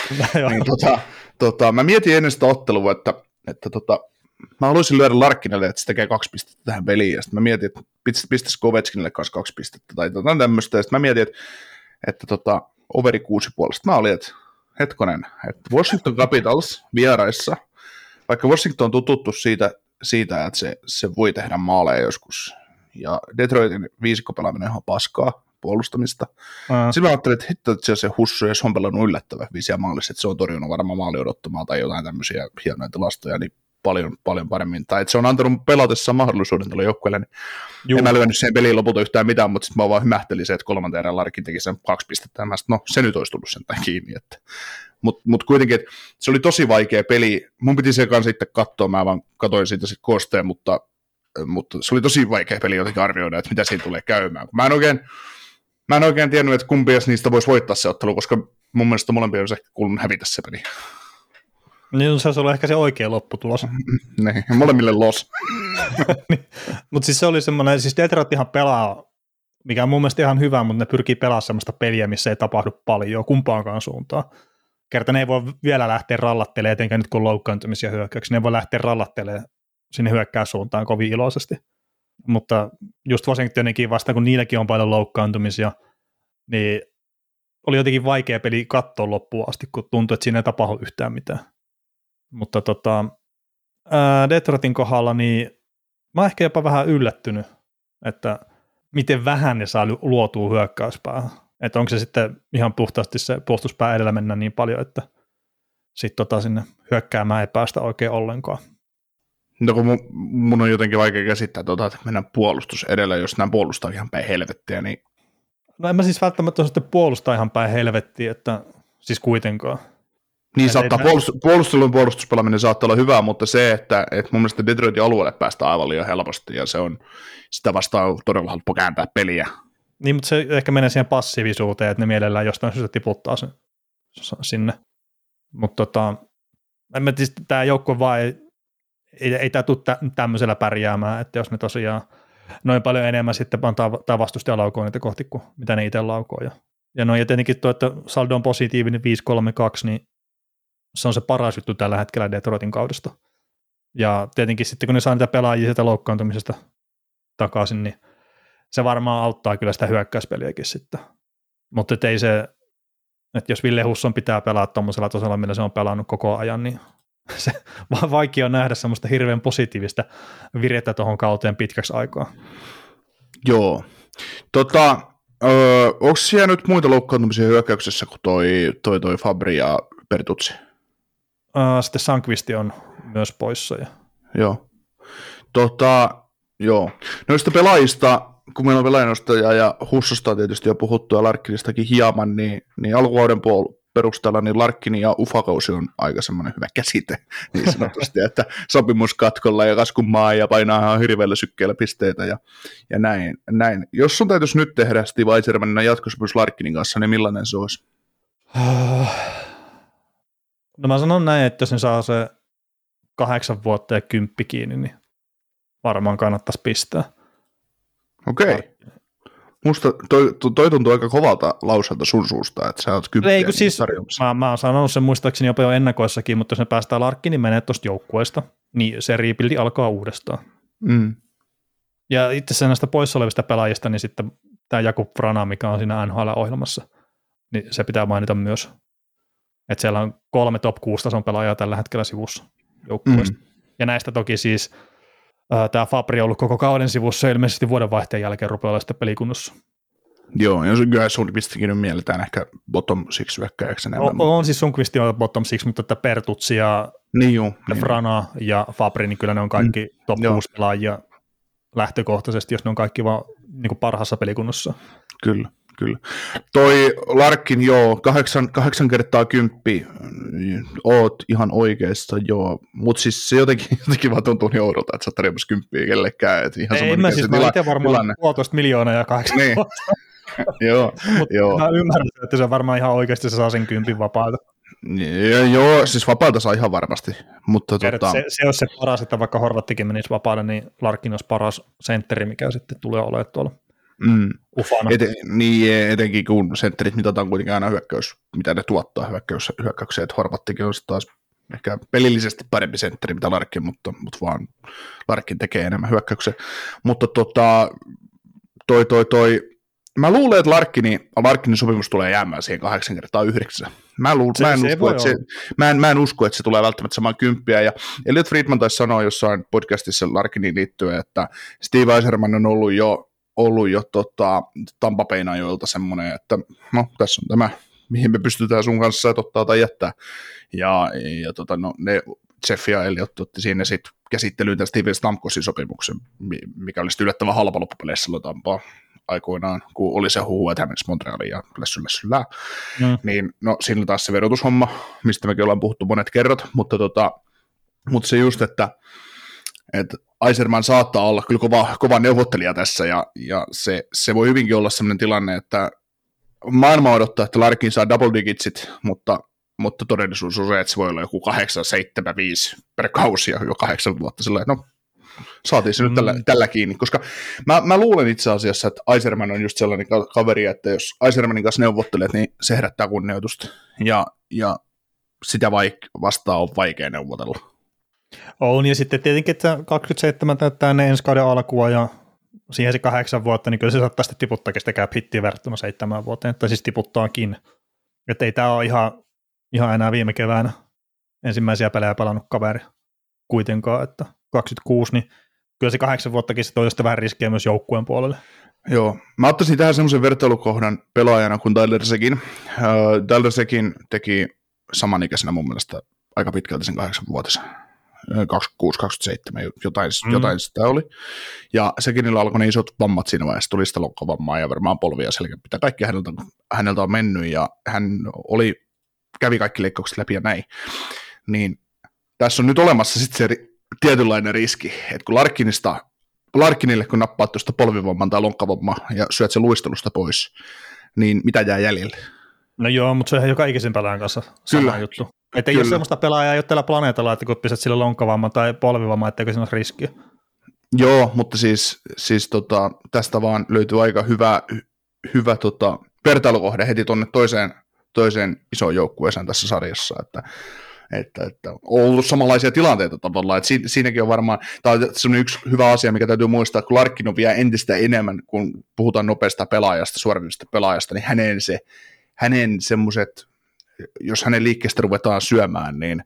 niin, tota, tota, mä mietin ennen sitä ottelua, että, että tota, mä haluaisin lyödä Larkkinelle, että se tekee kaksi pistettä tähän peliin, ja sitten mä mietin, että pistäisikö Ovechkinille kanssa kaksi pistettä, tai jotain tämmöistä, ja sitten mä mietin, että, että tota, overi kuusi puolesta. Mä olin, että hetkonen, että Washington Capitals vieraissa, vaikka Washington on tututtu siitä, siitä että se, se voi tehdä maaleja joskus, ja Detroitin viisikkopelaaminen on ihan paskaa puolustamista. Uh. Sitten mä ajattelin, että hitto, että se hussu, ja se on pelannut yllättävän visiä maalissa, että se on torjunut varmaan maali odottamaan tai jotain tämmöisiä hienoja tilastoja, niin paljon, paljon paremmin. Tai että se on antanut pelatessa mahdollisuuden tuolle joukkueelle, niin Juu. en mä lyönyt sen peliin lopulta yhtään mitään, mutta sitten mä vaan hymähtelin se, että kolmanteen erään Larkin teki sen kaksi pistettä, mä no se nyt olisi tullut sen kiinni, että mutta mut kuitenkin, että se oli tosi vaikea peli. Mun piti sen kanssa sitten katsoa, mä vaan katoin siitä sitten koosteen, mutta, mutta se oli tosi vaikea peli jotenkin arvioida, että mitä siinä tulee käymään. Mä en oikein, mä en oikein tiennyt, että kumpi niistä voisi voittaa se ottelu, koska mun mielestä molempia olisi ehkä kuulunut hävitä se peli.
Niin se olisi ollut ehkä se oikea lopputulos.
niin, molemmille los.
niin. Mutta siis se oli semmoinen, siis Detroithan pelaa, mikä on mun mielestä ihan hyvä, mutta ne pyrkii pelaamaan semmoista peliä, missä ei tapahdu paljon kumpaankaan suuntaan. Kerta ne ei voi vielä lähteä rallattelemaan, etenkään nyt kun loukkaantumisia hyökkäyksiä, ne ei voi lähteä rallattelemaan sinne hyökkäyssuuntaan kovin iloisesti. Mutta just Washingtonikin vasta, kun niilläkin on paljon loukkaantumisia, niin oli jotenkin vaikea peli katsoa loppuun asti, kun tuntui, että siinä ei tapahdu yhtään mitään. Mutta tota, ää, Detroitin kohdalla, niin mä ehkä jopa vähän yllättynyt, että miten vähän ne saa luotua hyökkäyspäähän. Että onko se sitten ihan puhtaasti se puolustuspää edellä mennä niin paljon, että sitten tota sinne hyökkäämään ei päästä oikein ollenkaan.
No kun mun, mun on jotenkin vaikea käsittää, tuota, että mennään puolustus edellä, jos nämä puolustaa ihan päin helvettiä, niin...
No en mä siis välttämättä sitten puolustaa ihan päin helvettiä, että siis kuitenkaan.
Niin saattaa, puolustus, puolustelun puolustuspelaaminen saattaa olla hyvä, mutta se, että, että mun mielestä Detroitin alueelle päästään aivan liian helposti, ja se on, sitä vastaan todella helppo kääntää peliä.
Niin, mutta se ehkä menee siihen passiivisuuteen, että ne mielellään jostain syystä tiputtaa sen sinne. Mutta tota, en mä tiedä, tämä joukko vaan ei, ei, ei tämä tule tämmöisellä pärjäämään, että jos ne tosiaan noin paljon enemmän sitten antaa tämä vastustaja laukoo niitä kohti kuin mitä ne itse laukoo. Ja, ja no ja tietenkin tuo, että saldo on positiivinen 5-3-2, niin se on se paras juttu tällä hetkellä Detroitin kaudesta. Ja tietenkin sitten kun ne saa niitä pelaajia sieltä loukkaantumisesta takaisin, niin se varmaan auttaa kyllä sitä hyökkäyspeliäkin sitten. Mutta ei se, että jos Ville Husson pitää pelaa tuommoisella tasolla, millä se on pelannut koko ajan, niin se vaan vaikea on nähdä semmoista hirveän positiivista virettä tuohon kauteen pitkäksi aikaa.
Joo. Tota, öö, onko siellä nyt muita loukkaantumisia hyökkäyksessä kuin toi, toi, toi Fabri ja Pertutsi?
Sitten Sankvisti on myös poissa. Ja...
Joo. Tota, joo. Noista pelaajista, kun meillä on pelaajanostaja ja Hussosta on tietysti jo puhuttu ja Larkkinistakin hieman, niin, niin alkuvuoden puol- perusteella niin Larkkini ja Ufakausi on aika semmoinen hyvä käsite, niin sanotusti, että sopimuskatkolla ja kaskumaa ja painaa ihan hirveällä sykkeellä pisteitä ja, ja näin, näin. Jos sun täytyisi nyt tehdä Steve Eisermanin jatkosopimus Larkkinin kanssa, niin millainen se olisi?
No mä sanon näin, että jos ne saa se kahdeksan vuotta ja kymppi kiinni, niin varmaan kannattaisi pistää.
Okei. Okay. Musta toi, toi tuntuu aika kovalta lauselta sun suusta, että sä oot kymppiä Ei,
siis, mä, mä oon sanonut sen muistaakseni jopa jo ennakoissakin, mutta jos ne päästään Larkkiin, niin menee tuosta joukkueesta, niin se rebuildi alkaa uudestaan.
Mm.
Ja itse asiassa näistä poissa olevista pelaajista, niin sitten tämä Jakub Frana, mikä on siinä NHL-ohjelmassa, niin se pitää mainita myös. Että siellä on kolme top 6 tason pelaajaa tällä hetkellä sivussa joukkueesta. Mm. Ja näistä toki siis äh, tämä Fabri on ollut koko kauden sivussa ja ilmeisesti vuodenvaihteen jälkeen rupeaa olla sitten pelikunnossa.
Joo, ja kyllä Sundqvistikin mielletään ehkä bottom six hyökkäjäksi.
On, on, siis Sundqvist on bottom six, mutta että Pertutsi ja
niin joo, niin.
Frana ja Fabri, niin kyllä ne on kaikki mm, top 6 pelaajia lähtökohtaisesti, jos ne on kaikki vaan niin kuin parhaassa pelikunnossa.
Kyllä kyllä. Toi Larkin, joo, kahdeksan, kahdeksan kertaa kymppi, oot ihan oikeassa, joo, mutta siis se jotenkin, jotenkin vaan tuntuu niin oudolta, että sä tarjoamassa kymppiä kellekään. Että ihan
Ei, mä siis, mä itse varmaan tilanne. puolitoista miljoonaa ja kahdeksan niin.
joo, joo.
Mä ymmärrän, että se varmaan ihan oikeasti se saa sen kympin vapaata.
Ja, joo, siis vapaata saa ihan varmasti. Mutta tota...
se, se, olisi se paras, että vaikka Horvattikin menisi vapaana, niin Larkin olisi paras sentteri, mikä sitten tulee olemaan tuolla
Mm. Ufana. Eten, niin, etenkin kun sentterit mitataan kuitenkin aina hyökkäys, mitä ne tuottaa hyökkäys, hyökkäykseen, että Horvattikin on taas ehkä pelillisesti parempi sentteri mitä Larkin, mutta, mutta vaan Larkin tekee enemmän hyökkäyksiä. Mutta tota, toi, toi, toi, mä luulen, että Larkini, Larkinin sopimus tulee jäämään siihen kahdeksan kertaa yhdeksän. Mä, luul, se, mä, en se usko, että se, mä, en, mä en usko, että se tulee välttämättä samaan kymppiä. Ja Elliot Friedman taisi sanoa jossain podcastissa Larkiniin liittyen, että Steve Eiserman on ollut jo ollut jo tota, Tampa Peinajoilta semmoinen, että no tässä on tämä, mihin me pystytään sun kanssa ottaa tai jättää. Ja, ja tota, no, ne Jeff ja Elliot otti siinä sitten käsittelyyn tämän Steven Stamkosin sopimuksen, mikä oli sitten yllättävän halpa loppupeleissä silloin Tampaa aikoinaan, kun oli se huhu, että hän Montrealiin ja lässy, lässy, lää. Mm. Niin no siinä taas se verotushomma, mistä mekin ollaan puhuttu monet kerrat, mutta, tota, mutta se just, että että Aiserman saattaa olla kyllä kova, kova neuvottelija tässä, ja, ja se, se voi hyvinkin olla sellainen tilanne, että maailma odottaa, että Larkin saa double digitsit, mutta, mutta todellisuus on se, että se voi olla joku 8, 7, 5 per kausi ja jo kahdeksan vuotta. Sillä, no, saatiin se mm. nyt tällä, mm. tällä kiinni, koska mä, mä luulen itse asiassa, että Aiserman on just sellainen kaveri, että jos Aisermanin kanssa neuvottelet, niin se herättää kunnioitusta, ja, ja sitä vaik- vastaan on vaikea neuvotella.
On, ja sitten tietenkin, että 27 täyttää ne ensi kauden alkua ja siihen se kahdeksan vuotta, niin kyllä se saattaa sitten tiputtaakin sitä cap hittiä verrattuna seitsemään vuoteen, tai siis tiputtaakin. Että ei tämä ole ihan, ihan enää viime keväänä ensimmäisiä pelejä pelannut kaveri kuitenkaan, että 26, niin kyllä se kahdeksan vuottakin se toi vähän riskiä myös joukkueen puolelle.
Joo, mä ottaisin tähän semmoisen vertailukohdan pelaajana kuin Tyler Sekin. Uh, Tyler Sekin teki samanikäisenä mun mielestä aika pitkälti sen kahdeksan vuotisen. 26-27, jotain, mm. jotain sitä oli. Ja Sekinillä alkoi niin isot vammat siinä vaiheessa, tuli sitä lonkkovammaa ja varmaan polvia mitä Kaikki häneltä, häneltä on mennyt ja hän oli, kävi kaikki leikkaukset läpi ja näin. Niin tässä on nyt olemassa sitten se tietynlainen riski, että kun Larkinista Larkinille, kun nappaat tuosta polvivamman tai lonkkavamman ja syöt se luistelusta pois, niin mitä jää jäljelle?
No joo, mutta se on joka ikisen pelaajan kanssa sama Kyllä. juttu. Että Kyllä. ole sellaista pelaajaa, ei ole tällä planeetalla, että kun pistät sille lonkkavamman tai polvivamman, etteikö siinä ole riskiä.
Joo, mutta siis, siis tota, tästä vaan löytyy aika hyvä, hyvä tota, vertailukohde heti tuonne toiseen, toiseen isoon joukkueeseen tässä sarjassa, että että, että on ollut samanlaisia tilanteita tavallaan, että siinä, siinäkin on varmaan, tämä on yksi hyvä asia, mikä täytyy muistaa, että kun Larkin on vielä entistä enemmän, kun puhutaan nopeasta pelaajasta, suoritusesta pelaajasta, niin hänen se, hänen semmoiset, jos hänen liikkeestä ruvetaan syömään, niin,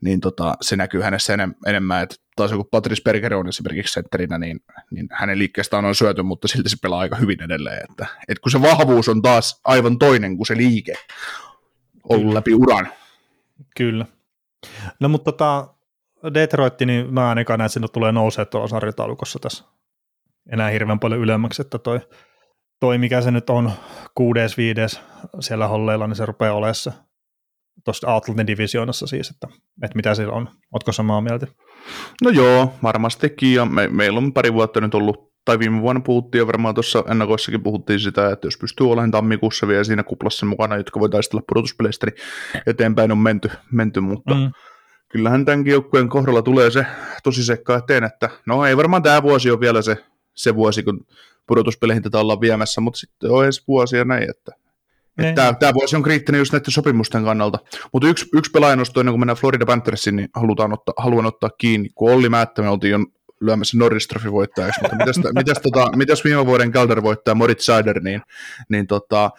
niin tota, se näkyy hänessä enem, enemmän, että taas joku Patrice Berger on esimerkiksi sentterinä, niin, niin hänen liikkeestään on syöty, mutta silti se pelaa aika hyvin edelleen, että, että kun se vahvuus on taas aivan toinen kuin se liike ollut läpi uran.
Kyllä. No mutta tota, Detroit, niin mä ainakaan näen, että sinne tulee nousee tuolla sarjataulukossa tässä enää hirveän paljon ylemmäksi, että toi, toi mikä se nyt on, kuudes, viides siellä holleilla, niin se rupeaa olemaan tuossa Atlantin divisioonassa siis, että, että mitä siellä on. Ootko samaa mieltä?
No joo, varmastikin, ja me, meillä on pari vuotta nyt ollut, tai viime vuonna puhuttiin, ja varmaan tuossa ennakoissakin puhuttiin sitä, että jos pystyy olemaan tammikuussa vielä siinä kuplassa mukana, jotka voi taistella pudotuspeleistä, niin eteenpäin on menty, menty mutta mm kyllähän tämänkin joukkueen kohdalla tulee se tosi sekka eteen, että no ei varmaan tämä vuosi ole vielä se, se vuosi, kun pudotuspeleihin tätä ollaan viemässä, mutta sitten on ensi vuosi ja näin, että Tämä, tämä vuosi on kriittinen just näiden sopimusten kannalta. Mutta yksi, yksi pelaajanosto ennen kuin mennään Florida Panthersiin, niin halutaan ottaa, haluan ottaa kiinni. Kun Olli Määttä me oltiin jo lyömässä Norris Trophy voittajaksi, mutta mitäs, mitäs, tota, mitäs viime vuoden Calder voittaja Moritz Seider, niin, niin tota,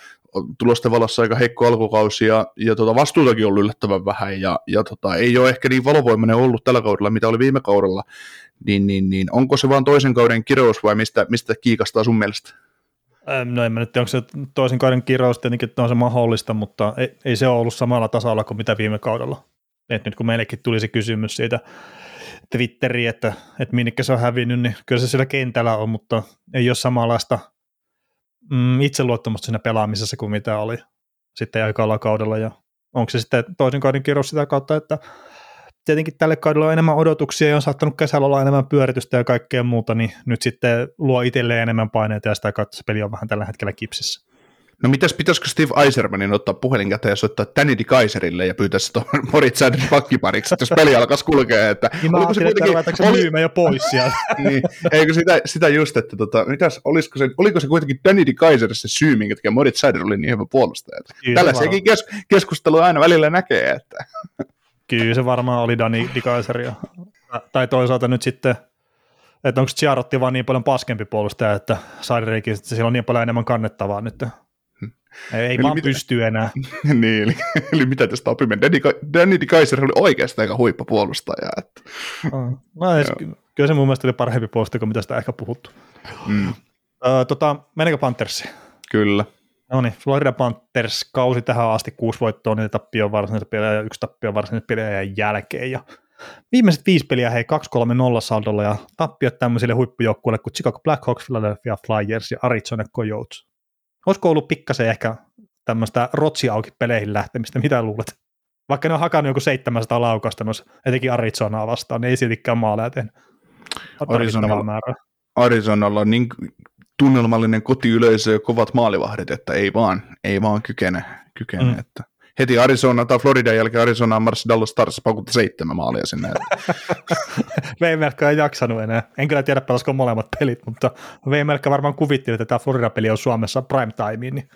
tulosten valossa aika heikko alkukausi ja, ja tota vastuutakin on ollut yllättävän vähän ja, ja tota, ei ole ehkä niin valovoimainen ollut tällä kaudella, mitä oli viime kaudella, niin, niin, niin onko se vaan toisen kauden kirous vai mistä, mistä kiikastaa sun mielestä?
No en mä nyt onko se toisen kauden kirous tietenkin, että on se mahdollista, mutta ei, ei se ole ollut samalla tasolla kuin mitä viime kaudella. Et nyt kun meillekin tuli se kysymys siitä Twitteriin, että, että minnekä se on hävinnyt, niin kyllä se siellä kentällä on, mutta ei ole samanlaista – mm, itseluottamusta siinä pelaamisessa kuin mitä oli sitten aikalla kaudella ja onko se sitten toisen kauden kierros sitä kautta, että tietenkin tälle kaudelle on enemmän odotuksia ja on saattanut kesällä olla enemmän pyöritystä ja kaikkea muuta, niin nyt sitten luo itselleen enemmän paineita ja sitä kautta se peli on vähän tällä hetkellä kipsissä.
No mitäs, pitäisikö Steve Eisermanin ottaa puhelin käteen ja soittaa Danny Kaiserille ja pyytää se tuohon Moritz Sanders pakkipariksi, jos peli alkaisi kulkea. Että
niin mä se kuitenkin, että oli... myymään jo pois sieltä.
niin, eikö sitä, sitä just, että tota, mitäs, olisiko, se, oliko se kuitenkin Danny Kaiser se syy, minkä takia Moritz oli niin hyvä puolustaja. Tällaisiakin kes, keskustelua aina välillä näkee. Että.
Kyllä se varmaan oli Danny Kaiser. Tai toisaalta nyt sitten että onko Chiarotti vaan niin paljon paskempi puolustaja, että Saiderikin, sillä on niin paljon enemmän kannettavaa nyt. Ei eli vaan mitä, pysty enää.
niin, eli, eli, mitä tästä opimme? Danny, Danny Kaiser oli oikeastaan aika huippupuolustaja. Että.
no, edes, kyllä se mun mielestä oli parempi puolustaja kuin mitä sitä ehkä puhuttu. Mm. Ö, tota, meneekö Panthersi?
Kyllä.
No niin, Florida Panthers kausi tähän asti kuusi voittoa, niin tappio varsinaisen pelejä ja yksi tappio varsinaisen pelejä jälkeen. Ja viimeiset viisi peliä hei 2-3-0 saldolla ja tappiot tämmöisille huippujoukkueille kuin Chicago Blackhawks, Philadelphia Flyers ja Arizona Coyotes. Olisiko ollut pikkasen ehkä tämmöistä rotsi auki peleihin lähtemistä, mitä luulet? Vaikka ne on hakannut joku 700 laukasta, etenkin Arizonaa vastaan, niin ei siltikään maaleja tehnyt.
Arizonalla, Arizonalla on niin tunnelmallinen kotiyleisö ja kovat maalivahdit, että ei vaan, ei vaan kykene. kykene mm. että heti Arizona tai Floridan jälkeen Arizona marssi Dallas Stars pakutti seitsemän maalia sinne.
Veimelkka ei jaksanut enää. En kyllä tiedä, pelasiko molemmat pelit, mutta Veimelkka varmaan kuvitteli, että tämä Florida-peli on Suomessa prime timeen, niin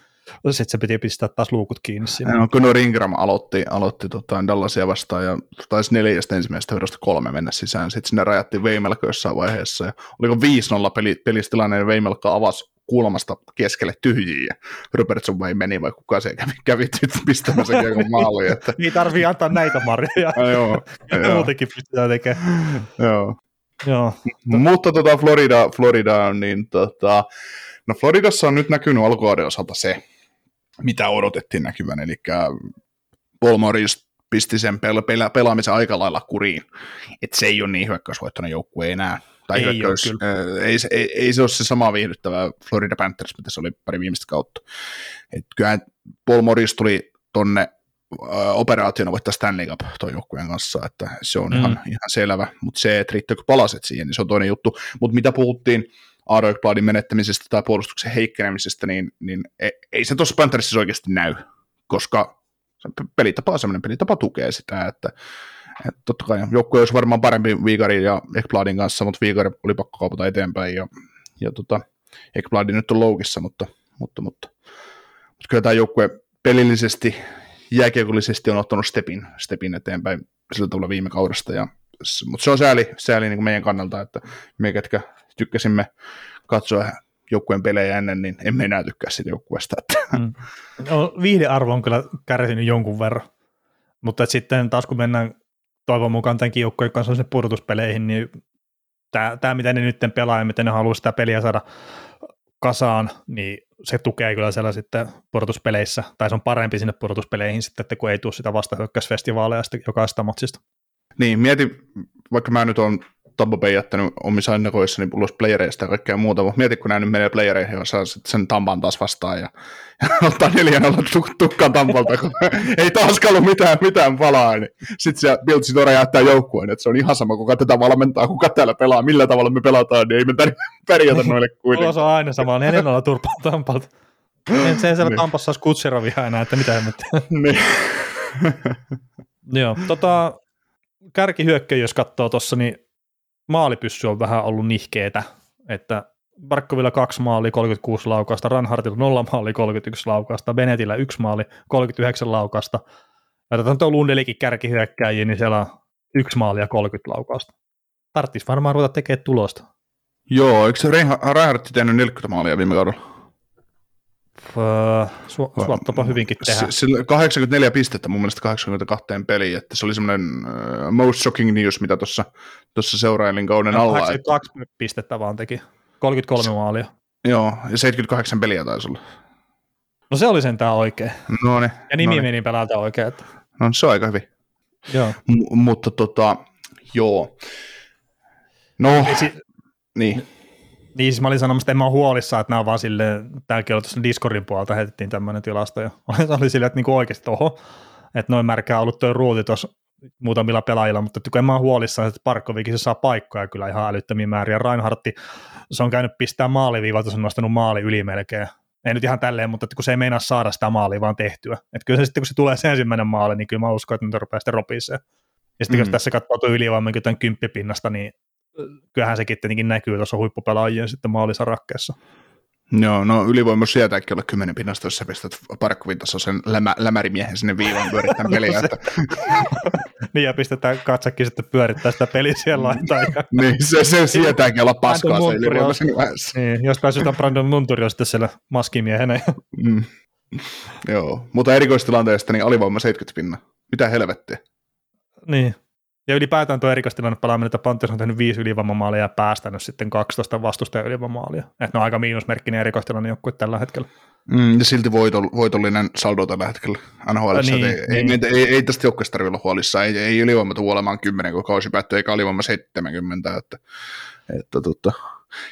Sitten se piti pistää taas luukut kiinni sinne.
No, Conor Ingram aloitti, aloitti tota, Dallasia vastaan ja taisi neljästä ensimmäisestä verosta kolme mennä sisään. Sitten sinne rajattiin Veimelka jossain vaiheessa. Ja oliko 5-0 peli, pelistilanne ja Veimelka avasi kulmasta keskelle tyhjiä Robertson vai meni vai kuka se kävi, kävi pistämässä kiekon maaliin. Että...
Ei tarvii antaa näitä marjoja.
Joo, joo.
Muutenkin pystytään tekemään.
joo.
Joo.
Mutta tota Florida, Florida, niin tota, no Floridassa on nyt näkynyt alkuvuoden osalta se, mitä odotettiin näkyvän, eli Paul Morris pisti sen pel- pel- pelaamisen aika lailla kuriin, että se ei ole niin hyökkäysvoittoinen joukkue enää. Tai
Ei
hyökkäys,
ole
äh, ei, se- ei, ei, se ole se sama viihdyttävä Florida Panthers, mitä se oli pari viimeistä kautta. Et kyllähän Paul Morris tuli tonne äh, operaationa voittaa Stanley Cup tuon joukkueen kanssa, että se on mm. ihan, ihan selvä, mutta se, että riittääkö palaset siihen, niin se on toinen juttu. Mutta mitä puhuttiin Aaro Ekbladin menettämisestä tai puolustuksen heikkenemisestä, niin, niin ei, ei se tuossa Panthersissa oikeasti näy, koska se pelitapa sellainen, pelitapa tukee sitä, että, että totta kai joukkue olisi varmaan parempi Viikarin ja Ekbladin kanssa, mutta Viikari oli pakko kaupata eteenpäin ja, ja tota, Ekbladi nyt on loukissa, mutta, mutta, mutta, mutta kyllä tämä joukkue pelillisesti, jääkiekollisesti on ottanut stepin, stepin eteenpäin sillä tavalla viime kaudesta, ja, mutta se on sääli, sääli niin meidän kannalta, että me, ketkä tykkäsimme katsoa joukkueen pelejä ennen, niin emme enää tykkää siitä joukkueesta.
Mm. No, viihdearvo on kyllä kärsinyt jonkun verran, mutta sitten taas kun mennään toivon mukaan tämänkin joukkojen kanssa sinne pudotuspeleihin, niin tämä, tämä miten ne nyt pelaa ja miten ne haluaa sitä peliä saada kasaan, niin se tukee kyllä siellä sitten pudotuspeleissä, tai se on parempi sinne pudotuspeleihin sitten, että kun ei tule sitä vastahyökkäysfestivaaleja sitten jokaisesta matsista.
niin, mieti, vaikka mä nyt on Tampa Bay jättänyt omissa ennakoissani ulos playereista ja kaikkea muuta, mutta mieti, kun nämä nyt menee playereihin ja saa sit sen Tampan taas vastaan ja, ja ottaa neljän olla tuk- tukkaan Tampalta, kun ei taaskaan ollut mitään, mitään palaa, niin sitten se Bill Sidora jättää joukkueen, että se on ihan sama, kuka tätä valmentaa, kuka täällä pelaa, millä tavalla me pelataan, niin ei me pär- pärjätä noille
Tulos
kuitenkaan.
on aina sama, 4 0 turpaa Tampalta. En sen siellä
Niin.
Tampassa saisi Kutserovia enää, että mitä hemmettiä.
niin.
Joo, tota, kärkihyökkäjä, jos katsoo tuossa, niin maalipyssy on vähän ollut nihkeetä, että Barkkovilla kaksi maali, 36 laukausta, Ranhartilla nolla maali, 31 laukausta, Benetillä yksi maali, 39 laukausta. Ja tätä on Lundelikin kärkihyökkäjiä, niin siellä on yksi maali ja 30 laukausta. Tarttis varmaan ruveta tekemään tulosta.
Joo, eikö Reinhardt tehnyt 40 maalia viime kaudella?
Öö, su- suottapa hyvinkin tehdä.
Sillä 84 pistettä mun mielestä 82 peliin, että se oli semmoinen uh, most shocking news, mitä tuossa tuossa seurailin kauden alla. että-
82 pistettä vaan teki, 33 maalia.
Joo, ja 78 peliä taisi olla.
No se oli sentään oikein.
No niin,
Ja nimi
no,
meni pelältä oikein. Että.
no, se on aika hyvin.
Joo.
M- mutta tota, joo. No,
si-
niin.
Niin siis mä olin sanomassa, että en mä ole huolissaan, että nämä on vaan silleen, tämäkin oli tuossa Discordin puolelta heitettiin tämmöinen tilasto, ja oli silleen, että niinku oikeasti oho, että noin märkää ollut tuo ruuti tuossa muutamilla pelaajilla, mutta kun en mä ole huolissaan, että Parkkovikin se saa paikkoja kyllä ihan älyttömiä määriä. Reinhardti, se on käynyt pistää maaliviivalta, se on nostanut maali yli melkein. Ei nyt ihan tälleen, mutta että kun se ei meinaa saada sitä maalia vaan tehtyä. Että kyllä se sitten, kun se tulee se ensimmäinen maali, niin kyllä mä uskon, että nyt rupeaa sitten ropisee. Ja sitten mm. jos tässä katsoo tuo ylivoimankin tämän kymppipinnasta, niin kyllähän sekin tietenkin näkyy tuossa huippupelaajien sitten maalisarakkeessa.
Joo, no ylivoimus sietääkin olla kymmenen pinnasta, jos sä pistät Parkkovin sen lämä, lämärimiehen sinne viivaan pyörittämään peliä. Että,
Niin ja pistetään katsakin sitten pyörittää sitä peliä siellä laitaan. Ja,
niin, se, se sietääkin olla paskaa se vaiheessa.
niin, jos pääsytään Brandon Munturi on sitten siellä maskimiehenä.
Mm. Joo, mutta erikoistilanteesta niin alivoima 70 pinna. Mitä helvettiä?
niin. Ja ylipäätään tuo erikoistilanne pelaaminen, että Panthers on tehnyt viisi ylivoimamaalia ja päästänyt sitten 12 vastustajan ylivoimamaalia. Että ne on aika miinusmerkkinen erikoistilanne joukkue tällä hetkellä.
Mm, ja silti voitol, voitollinen saldo tällä hetkellä NHL. Niin,
niin,
ei,
niin.
ei, ei, ei, tästä joukkueesta tarvitse olla huolissaan. Ei, ei ylivoima tule olemaan 10, kun kausi päättyy, eikä alivoima 70. Että, että, tota,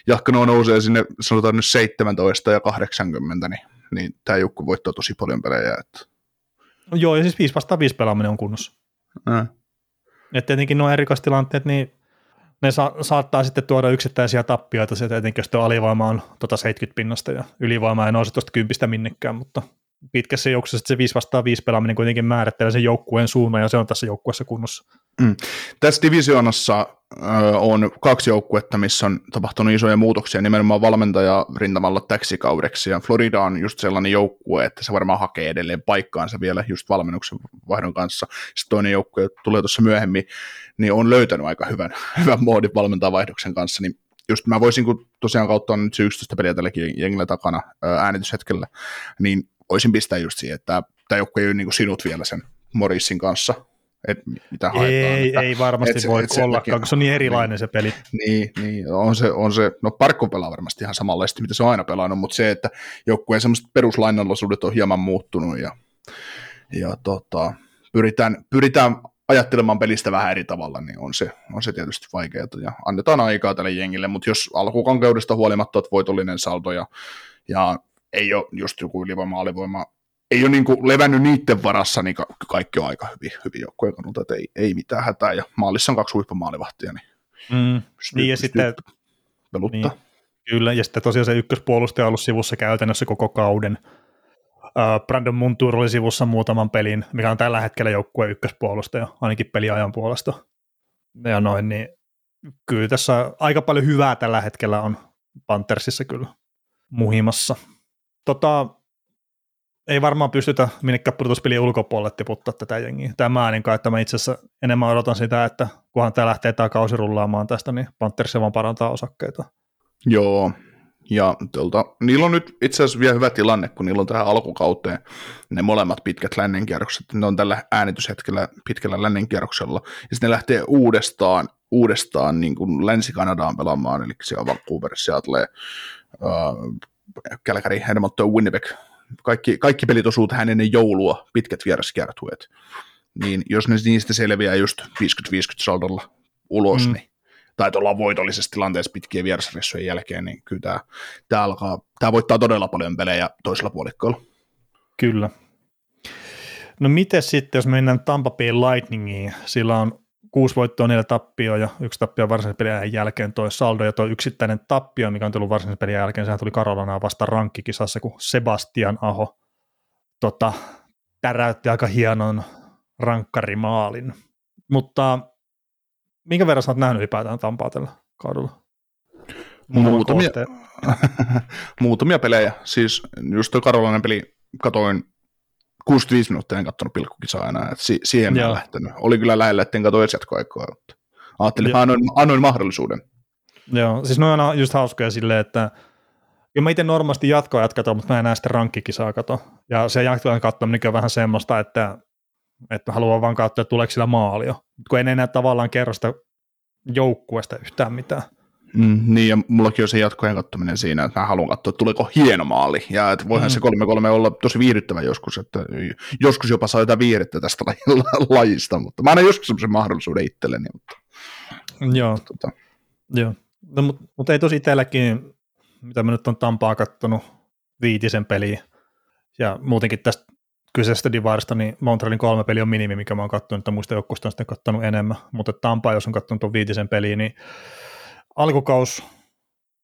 jahka nuo nousee sinne, sanotaan nyt 17 ja 80, niin, niin tämä joukku voittaa tosi paljon pelejä. Että,
No, joo, ja siis 5 vastaan 5 pelaaminen on kunnossa.
äh.
Et tietenkin nuo erikoistilanteet, niin ne sa- saattaa sitten tuoda yksittäisiä tappioita, se etenkin jos alivoima on tota 70 pinnasta ja ylivoima ei nouse tuosta kympistä minnekään, mutta pitkässä juoksussa se 5 vastaan 5 pelaaminen kuitenkin määrittelee sen joukkueen suunnan ja se on tässä joukkueessa kunnossa.
Tässä divisioonassa on kaksi joukkuetta, missä on tapahtunut isoja muutoksia. Nimenomaan valmentaja rintamalla täksi kaudeksi, ja Florida on just sellainen joukkue, että se varmaan hakee edelleen paikkaansa vielä just valmennuksen vaihdon kanssa. Sitten toinen joukkue tulee tuossa myöhemmin, niin on löytänyt aika hyvän, hyvän moodin valmentajavaihdoksen kanssa, niin just mä voisin, kun tosiaan kautta on nyt se 11 peliä tälläkin jengillä takana äänityshetkellä, niin voisin pistää just siihen, että tämä joukkue ei ole niin sinut vielä sen Morissin kanssa, että mitä haetaan.
Ei,
että,
ei varmasti että voi se, ollakaan, kun se on niin erilainen
niin,
se peli.
Niin, niin on, se, on se, no Parkko pelaa varmasti ihan samanlaisesti, mitä se on aina pelannut, mutta se, että joukkueen semmoiset peruslainallisuudet on hieman muuttunut ja, ja tota, pyritään, pyritään ajattelemaan pelistä vähän eri tavalla, niin on se, on se tietysti vaikeaa ja annetaan aikaa tälle jengille, mutta jos alkukankeudesta huolimatta että voitollinen saldo ja, ja ei ole just joku ylivoima, alivoima, ei ole niin kuin levännyt niiden varassa, niin ka- kaikki on aika hyvin, hyvin joukkojen kannalta, että ei, ei mitään hätää, ja maalissa on kaksi huippumaalivahtia, niin,
mm. pystyy, niin ja sitten,
peluttaa. Niin,
kyllä, ja sitten tosiaan se ykköspuolustaja on ollut sivussa käytännössä koko kauden, Brandon Montour oli sivussa muutaman pelin, mikä on tällä hetkellä joukkueen ykköspuolustaja, ainakin peliajan puolesta. Ja noin, niin kyllä tässä aika paljon hyvää tällä hetkellä on Panthersissa kyllä muhimassa. Tota, ei varmaan pystytä minnekään pudotuspelien ulkopuolelle tiputtaa tätä jengiä. Tämä ainakaan, että mä itse asiassa enemmän odotan sitä, että kunhan tämä lähtee tämä kausi rullaamaan tästä, niin Panthers vaan parantaa osakkeita.
Joo, ja tuolta, niillä on nyt itse asiassa vielä hyvä tilanne, kun niillä on tähän alkukauteen ne molemmat pitkät lännenkierrokset. Ne on tällä äänityshetkellä pitkällä lännenkierroksella. Ja sitten ne lähtee uudestaan, uudestaan niin kuin Länsi-Kanadaan pelaamaan, eli siellä on Vancouver, Seattle, äh, Calgary, Edmonton, Winnipeg. Kaikki, kaikki pelit osuu tähän ennen joulua, pitkät vieraskiertueet. Niin jos ne niistä selviää just 50-50 saldolla ulos, mm. niin tai ollaan voitollisessa tilanteessa pitkien vierasressujen jälkeen, niin kyllä tämä, tämä, alkaa, tämä voittaa todella paljon pelejä toisella puolikkoilla.
Kyllä. No miten sitten, jos mennään Tampa Bay Lightningiin, sillä on kuusi voittoa, neljä tappioa ja yksi tappio varsinaisen pelin jälkeen toi saldo ja toi yksittäinen tappio, mikä on tullut varsinaisen pelin jälkeen, sehän tuli Karolanaa vasta rankkikisassa, kun Sebastian Aho tota, täräytti aika hienon rankkarimaalin. Mutta minkä verran sä oot nähnyt ylipäätään Tampaa tällä kaudella?
Muutamia, muutamia pelejä. Siis just tuo Karolainen peli katoin 65 minuuttia, en katsonut pilkkukisaa enää, että si- siihen en lähtenyt. Oli kyllä lähellä, etten katso edes jatkoaikaa, mutta ajattelin, että annoin, annoin mahdollisuuden.
Joo, siis noin on just hauskoja silleen, että ja mä itse normaalisti jatkoa jatkataan, mutta mä en näe sitten rankkikisaa kato. Ja se jatkoa katsominen on vähän semmoista, että, että haluaa vaan katsoa, että tuleeko sillä maalio. Kun en enää tavallaan kerro sitä joukkueesta yhtään mitään.
Mm, niin, ja mullakin on se jatkojen katsominen siinä, että mä haluan katsoa, että tuleeko hieno maali, ja että voihan mm. se 3-3 olla tosi viihdyttävä joskus, että joskus jopa saa jotain viihdettä tästä lajista, mutta mä annan joskus semmoisen mahdollisuuden itselleni. Mutta,
Joo, tota. Joo. No, mutta mut ei tosi itselläkin, mitä mä nyt on Tampaa kattonut, viitisen peliä, ja muutenkin tästä kyseisestä divarista, niin Montrealin kolme peli on minimi, mikä mä oon katsonut, että muista joukkueista on sitten katsonut enemmän, mutta Tampa, jos on katsonut tuon viitisen peliä, niin alkukaus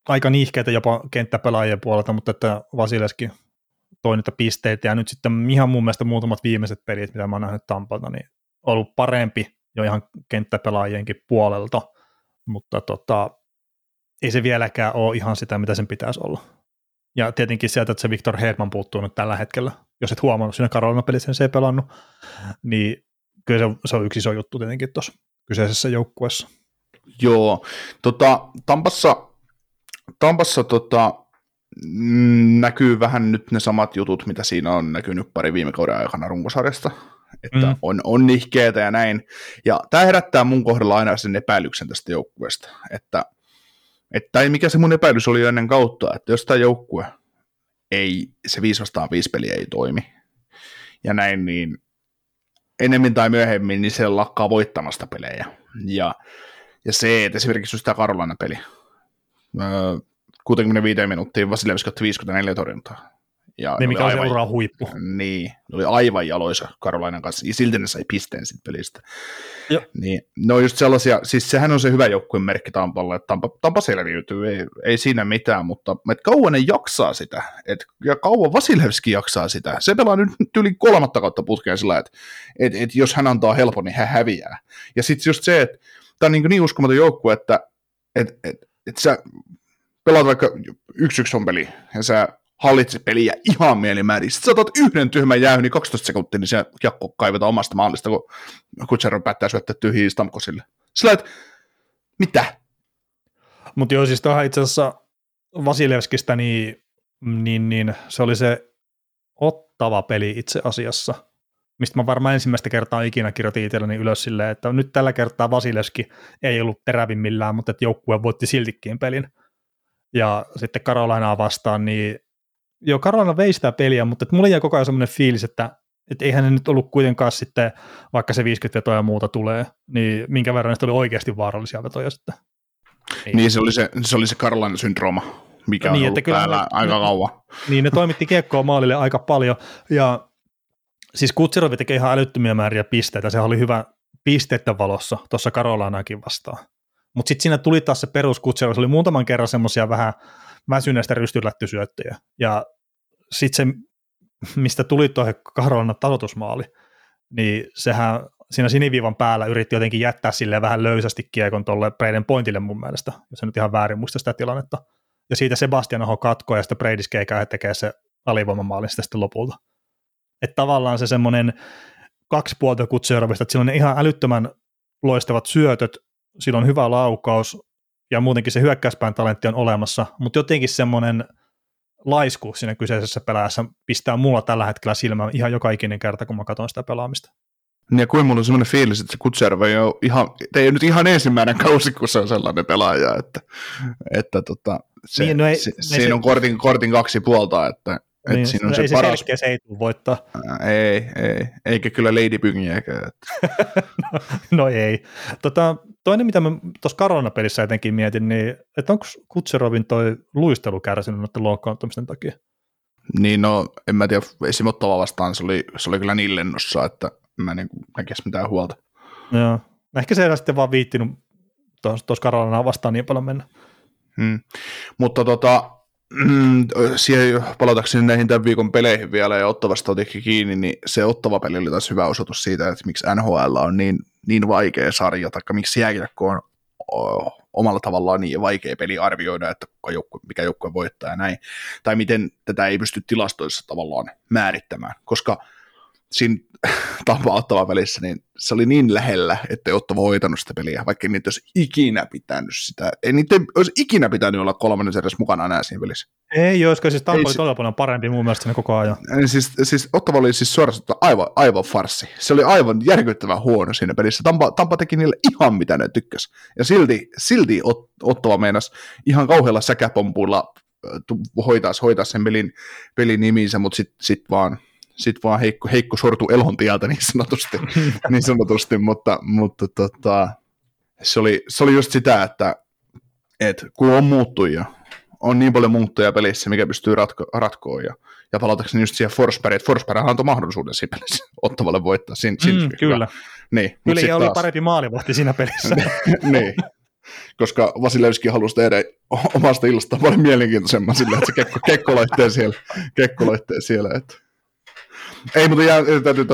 aika niihkeitä jopa kenttäpelaajien puolelta, mutta että Vasileskin toi niitä pisteitä, ja nyt sitten ihan mun mielestä muutamat viimeiset pelit, mitä mä oon nähnyt Tampalta, niin on ollut parempi jo ihan kenttäpelaajienkin puolelta, mutta tota, ei se vieläkään ole ihan sitä, mitä sen pitäisi olla. Ja tietenkin sieltä, että se Victor Hedman puuttuu nyt tällä hetkellä, jos et huomannut siinä Karolina pelissä, se ei pelannut, niin kyllä se, se on yksi iso juttu tietenkin tuossa kyseisessä joukkueessa.
Joo, tota, Tampassa, Tampassa tota, mm, näkyy vähän nyt ne samat jutut, mitä siinä on näkynyt pari viime kauden aikana runkosarjasta, että mm. on, on nihkeetä ja näin. Ja tämä herättää mun kohdalla aina sen epäilyksen tästä joukkueesta, että, että mikä se mun epäilys oli ennen kautta, että jos tämä joukkue ei, se 5 vastaan 5 peli ei toimi, ja näin, niin enemmän tai myöhemmin, niin se lakkaa voittamasta pelejä. Ja ja se, että esimerkiksi just tämä Karolainen peli, 65 minuuttia Vasilevski otti 54 torjuntaa.
Ja niin, mikä oli aivan, huippu.
Niin, ne oli aivan jaloisa Karolainen kanssa, ja silti ne sai pisteen siitä pelistä. Jo. Niin, ne on just sellaisia, siis sehän on se hyvä joukkueen merkki Tampalle, että Tampa, Tampa selviytyy, ei, ei siinä mitään, mutta et kauan ne jaksaa sitä, et, ja kauan Vasilevski jaksaa sitä. Se pelaa nyt yli kolmatta kautta putkeen sillä, että et, et jos hän antaa helpon, niin hän häviää. Ja sitten just se, että tämä on niin, niin uskomaton joukkue, että et, et, et sä pelaat vaikka yksi yksi on peli, ja sä hallitset peliä ihan mielimäärin. Sitten sä otat yhden tyhmän jäyn, niin 12 sekuntia, niin se jakko kaivetaan omasta maalista, kun Kutserov päättää syöttää tyhjiä Stamkosille. Sillä että mitä?
Mutta joo, siis tuohon itse asiassa Vasilevskistä, niin, niin, niin se oli se ottava peli itse asiassa, mistä mä varmaan ensimmäistä kertaa ikinä kirjoitin itselleni ylös silleen, että nyt tällä kertaa Vasilevski ei ollut terävimmillään, mutta että joukkue voitti siltikin pelin. Ja sitten Karolainaa vastaan, niin joo, Karolina vei sitä peliä, mutta että mulla jäi koko ajan semmoinen fiilis, että että eihän ne nyt ollut kuitenkaan sitten, vaikka se 50 vetoja ja muuta tulee, niin minkä verran ne oli oikeasti vaarallisia vetoja sitten.
Niin, niin se oli se, se, oli se Karolainen syndrooma, mikä niin, on ollut täällä ne, aika kauan.
Niin, ne toimitti kiekkoa maalille aika paljon, ja siis Kutserovi teki ihan älyttömiä määriä pisteitä, se oli hyvä pisteiden valossa tuossa Karolaanakin vastaan. Mutta sitten siinä tuli taas se perus se oli muutaman kerran semmoisia vähän väsyneistä rystylättysyöttöjä, ja sitten se, mistä tuli tuo Karolana tasoitusmaali, niin sehän siinä siniviivan päällä yritti jotenkin jättää sille vähän löysästi kiekon tuolle Breiden pointille mun mielestä, jos en nyt ihan väärin muista sitä tilannetta. Ja siitä Sebastian Aho katkoi ja sitten Breidis tekee se alivoimamaalin sitten lopulta. Että tavallaan se semmoinen kaksi puolta Kutserovista, että sillä on ihan älyttömän loistavat syötöt, sillä on hyvä laukaus ja muutenkin se hyökkäyspään talentti on olemassa, mutta jotenkin semmoinen laisku siinä kyseisessä pelaajassa pistää mulla tällä hetkellä silmään ihan joka ikinen kerta, kun mä katson sitä pelaamista.
Ja kuin mulla on semmoinen fiilis, että se Kutserva ei ole ihan, ei nyt ihan ensimmäinen kausi, kun se on sellainen pelaaja, että, että tota, se, niin, no ei, se, ei siinä se, on kortin, kortin kaksi puolta, että,
niin, että siinä on se, se paras... Se, se ei tule voittaa.
Ei, ei, eikä kyllä Lady Byngiäkään.
no, no, ei. Tota, toinen, mitä mä tuossa Karolina-pelissä jotenkin mietin, niin että onko Kutserovin toi luistelu kärsinyt noiden loukkaantumisten takia?
Niin no, en mä tiedä, esimerkiksi vastaan se oli, se oli kyllä niin lennossa, että mä niin näkisi mitään huolta.
Joo. Ehkä se ei sitten vaan viittinyt tuossa Karolanaa vastaan niin paljon mennä.
Hmm. Mutta tota, mm, siihen palatakseni näihin tämän viikon peleihin vielä ja ottavasta otikin kiinni, niin se ottava peli oli taas hyvä osoitus siitä, että miksi NHL on niin, niin vaikea sarja, tai miksi jääkiekko on omalla tavallaan niin vaikea peli arvioida, että mikä joukkue voittaa ja näin, tai miten tätä ei pysty tilastoissa tavallaan määrittämään, koska – siinä Tampa ottava välissä, niin se oli niin lähellä, että ei Ottava hoitanut sitä peliä, vaikka niitä olisi ikinä pitänyt sitä. Ei niitä olisi ikinä pitänyt olla kolmannen edes mukana enää siinä pelissä.
Ei, koska siis Tampa ei, oli todella paljon parempi mun mielestä koko ajan.
Siis, siis Ottava oli siis suorastaan aivan, aivan farsi. Se oli aivan järkyttävän huono siinä pelissä. Tampa, Tampa teki niille ihan mitä ne tykkäs. Ja silti, silti Ot, Ottava meinas ihan kauhealla säkäpompuilla hoitaa, hoitaa sen pelin, pelin niminsä, mutta sitten sit vaan sitten vaan heikko, heikko sortu elon tieltä niin sanotusti, niin sanotusti mutta, mutta tota, se, oli, se oli just sitä, että et, kun on muuttuja, on niin paljon muuttuja pelissä, mikä pystyy ratko, ratkoon, ja, ja palatakseni just siihen Forsberg, että Forsberg antoi mahdollisuuden siinä pelissä ottavalle voittaa. Sin,
mm, kyllä. Niin, kyllä, oli taas... parempi maalivahti siinä pelissä.
niin, koska Vasilevski halusi tehdä omasta illasta paljon mielenkiintoisemman sillä, että se kekko, kekko siellä, kekko siellä että ei, mutta jää, täytyy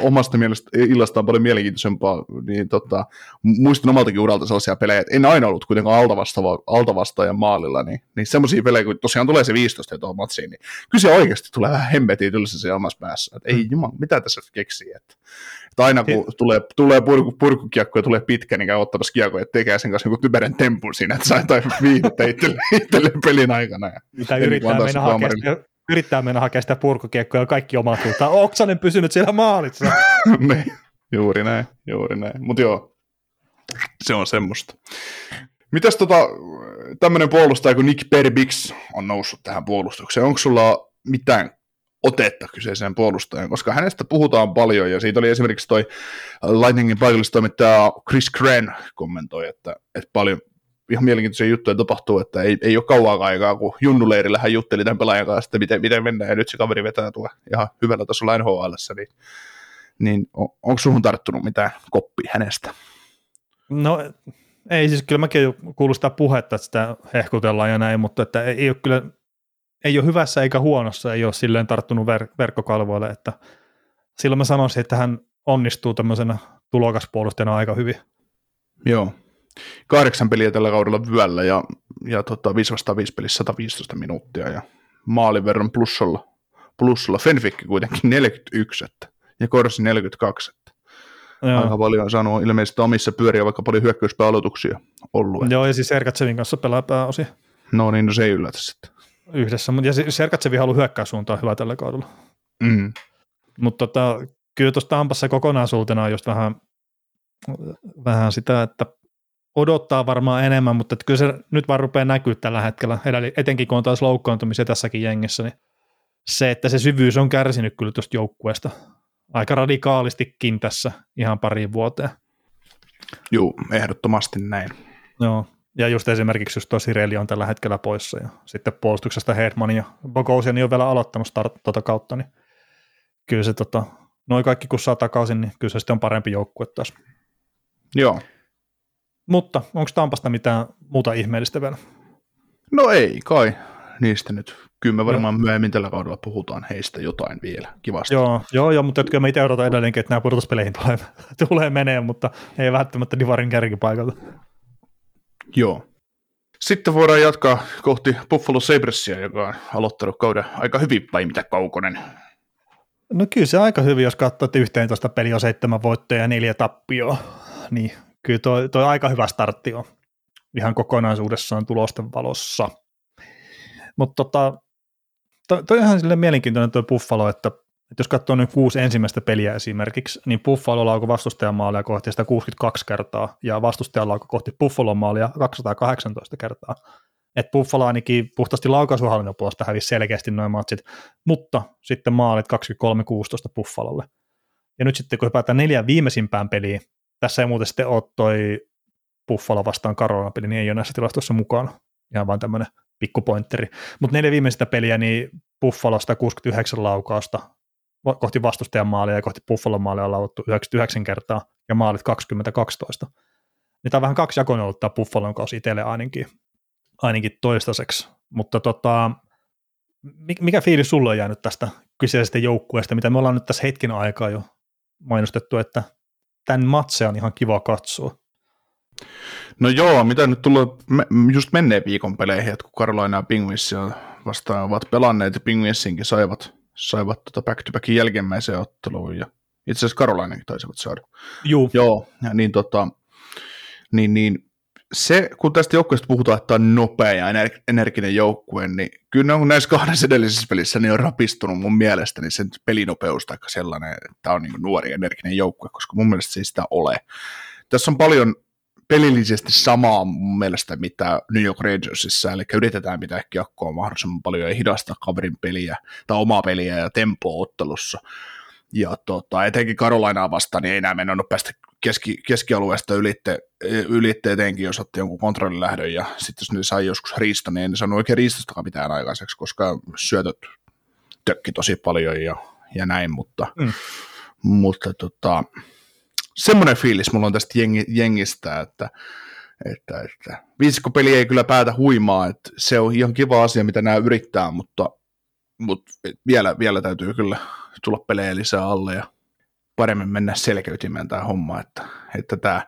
omasta mielestä illasta on paljon mielenkiintoisempaa, niin tota, muistan omaltakin uralta sellaisia pelejä, että en aina ollut kuitenkaan altavasta ja maalilla, niin, niin semmoisia pelejä, kun tosiaan tulee se 15 tuohon matsiin, niin kyllä se oikeasti tulee vähän hemmetiin tylsä se omassa päässä, että ei mm. jumala, mitä tässä keksii, että, että aina kun He... tulee, tulee purku, purkukiekko ja tulee pitkä, niin käy ottamassa kiekko ja tekee sen kanssa joku typerän tempun siinä, että saa jotain viihdettä itselleen itselle pelin aikana. Ja
mitä yrittää mennä hakea yrittää mennä hakemaan sitä purkukiekkoa ja kaikki omat suuntaan. Oksanen pysynyt siellä maalissa.
ne, juuri näin, juuri näin. Mutta joo, se on semmoista. Mitäs tota, tämmöinen puolustaja kuin Nick Perbix on noussut tähän puolustukseen? Onko sulla mitään otetta kyseiseen puolustajan, koska hänestä puhutaan paljon, ja siitä oli esimerkiksi toi Lightningin paikallistoimittaja Chris Cran kommentoi, että, että paljon, ihan mielenkiintoisia juttuja tapahtuu, että ei, ei ole kauan aikaa, kun Junnuleirillä hän jutteli tämän pelaajan kanssa, että miten, miten mennään, ja nyt se kaveri vetää tuo ihan hyvällä tasolla nhl niin, niin on, onko suhun tarttunut mitään koppia hänestä?
No ei siis kyllä mäkin kuullut sitä puhetta, että sitä hehkutellaan ja näin, mutta että ei ole kyllä, ei ole hyvässä eikä huonossa, ei ole silleen tarttunut ver- verkkokalvoille, että silloin mä sanoisin, että hän onnistuu tämmöisenä tulokaspuolustajana aika hyvin.
Joo, kahdeksan peliä tällä kaudella vyöllä ja, ja tota, 5 vastaan 5 pelissä 115 minuuttia ja maalin verran plussalla. plussalla. Fenfikki kuitenkin 41 että, ja Korsi 42. Että. Joo. Aika paljon on saanut ilmeisesti omissa pyöriä, vaikka paljon hyökkäyspääaloituksia ollut.
Että. Joo, ja siis Sergatsevin kanssa pelaa pääosin.
No niin, no se ei yllätä sitten.
Yhdessä, ja Sergatsevi haluaa hyökkäyssuuntaan hyvä tällä kaudella.
Mm.
Mutta tota, kyllä tuossa Tampassa kokonaisuutena on just vähän, vähän sitä, että odottaa varmaan enemmän, mutta että kyllä se nyt vaan rupeaa näkyä tällä hetkellä, etenkin kun on taas loukkaantumisia tässäkin jengissä, niin se, että se syvyys on kärsinyt kyllä tuosta joukkueesta aika radikaalistikin tässä ihan pari vuoteen.
Joo, ehdottomasti näin.
Joo, ja just esimerkiksi just tosi Sireli on tällä hetkellä poissa ja sitten puolustuksesta Hedman ja Bogosian on vielä aloittanut start, tota kautta, niin kyllä se tota, noin kaikki kun saa takaisin, niin kyllä se sitten on parempi joukkue taas.
Joo.
Mutta onko Tampasta mitään muuta ihmeellistä vielä?
No ei kai niistä nyt. Kyllä me varmaan no. myöhemmin tällä kaudella puhutaan heistä jotain vielä kivasti.
Joo, joo, joo mutta kyllä me itse odotan edelleenkin, että nämä pudotuspeleihin tulee, tulee menee, mutta ei välttämättä Divarin kärkipaikalta.
Joo. Sitten voidaan jatkaa kohti Buffalo Sabresia, joka on aloittanut kauden aika hyvin, vai mitä Kaukonen?
No kyllä se aika hyvin, jos katsoo, että 11 peli on seitsemän voittoja ja neljä tappioa, niin kyllä toi, toi aika hyvä startti on ihan kokonaisuudessaan tulosten valossa. Mutta tota, toi, toi on ihan silleen mielenkiintoinen tuo Buffalo, että, että jos katsoo nyt kuusi ensimmäistä peliä esimerkiksi, niin Buffalo laukoi vastustajan maalia kohti sitä 62 kertaa, ja vastustajan laukoi kohti Buffalo maalia 218 kertaa. Että Buffalo ainakin puhtaasti laukaisuhallinnon puolesta hävisi selkeästi noin matsit, mutta sitten maalit 23-16 Buffalolle. Ja nyt sitten kun hypätään neljän viimeisimpään peliin, tässä ei muuten sitten ole toi Buffalo vastaan Karolina peli, niin ei ole näissä tilastoissa mukana. Ihan vain tämmöinen pikkupointteri. Mutta neljä viimeistä peliä, niin Buffalosta 69 laukausta kohti vastustajan maalia ja kohti Buffalon maalia on lauttu 99 kertaa ja maalit 2012. Niin tämä on vähän kaksi jakoinen ollut tämä Buffalon kausi itselle ainakin, ainakin toistaiseksi. Mutta tota, mikä fiilis sulla on jäänyt tästä kyseisestä joukkueesta, mitä me ollaan nyt tässä hetken aikaa jo mainostettu, että tämän matse on ihan kiva katsoa.
No joo, mitä nyt tulee just menneen viikon peleihin, että kun Carolina ja Penguinsia vastaan ovat pelanneet ja Penguinsinkin saivat, saivat tota back-to-backin jälkimmäiseen otteluun ja itse asiassa Carolinakin taisivat saada.
Juu.
Joo, ja niin, tota, niin, niin se, kun tästä joukkueesta puhutaan, että on nopea ja energinen joukkue, niin kyllä on näissä kahdessa edellisessä pelissä niin on rapistunut mun mielestäni sen pelinopeus tai sellainen, että on niin nuori energinen joukkue, koska mun mielestä se ei sitä ole. Tässä on paljon pelillisesti samaa mun mielestä, mitä New York Rangersissa, eli yritetään pitää kiekkoa mahdollisimman paljon ja hidastaa kaverin peliä tai omaa peliä ja tempoa ottelussa. Ja tota, etenkin Carolinaa vastaan, niin ei enää mennä päästä keski, keskialueesta ylitte, ylitte etenkin, jos otti jonkun kontrollin lähdön, ja sitten jos ne sai joskus riista, niin en saanut oikein riistostakaan mitään aikaiseksi, koska syötöt tökki tosi paljon ja, ja näin, mutta, mm. mutta tota, semmoinen fiilis mulla on tästä jengi, jengistä, että, että, että viisikkopeli ei kyllä päätä huimaa, että se on ihan kiva asia, mitä nämä yrittää, mutta, mutta vielä, vielä täytyy kyllä tulla pelejä lisää alle ja paremmin mennä selkeytimään tämä homma, että, että tämä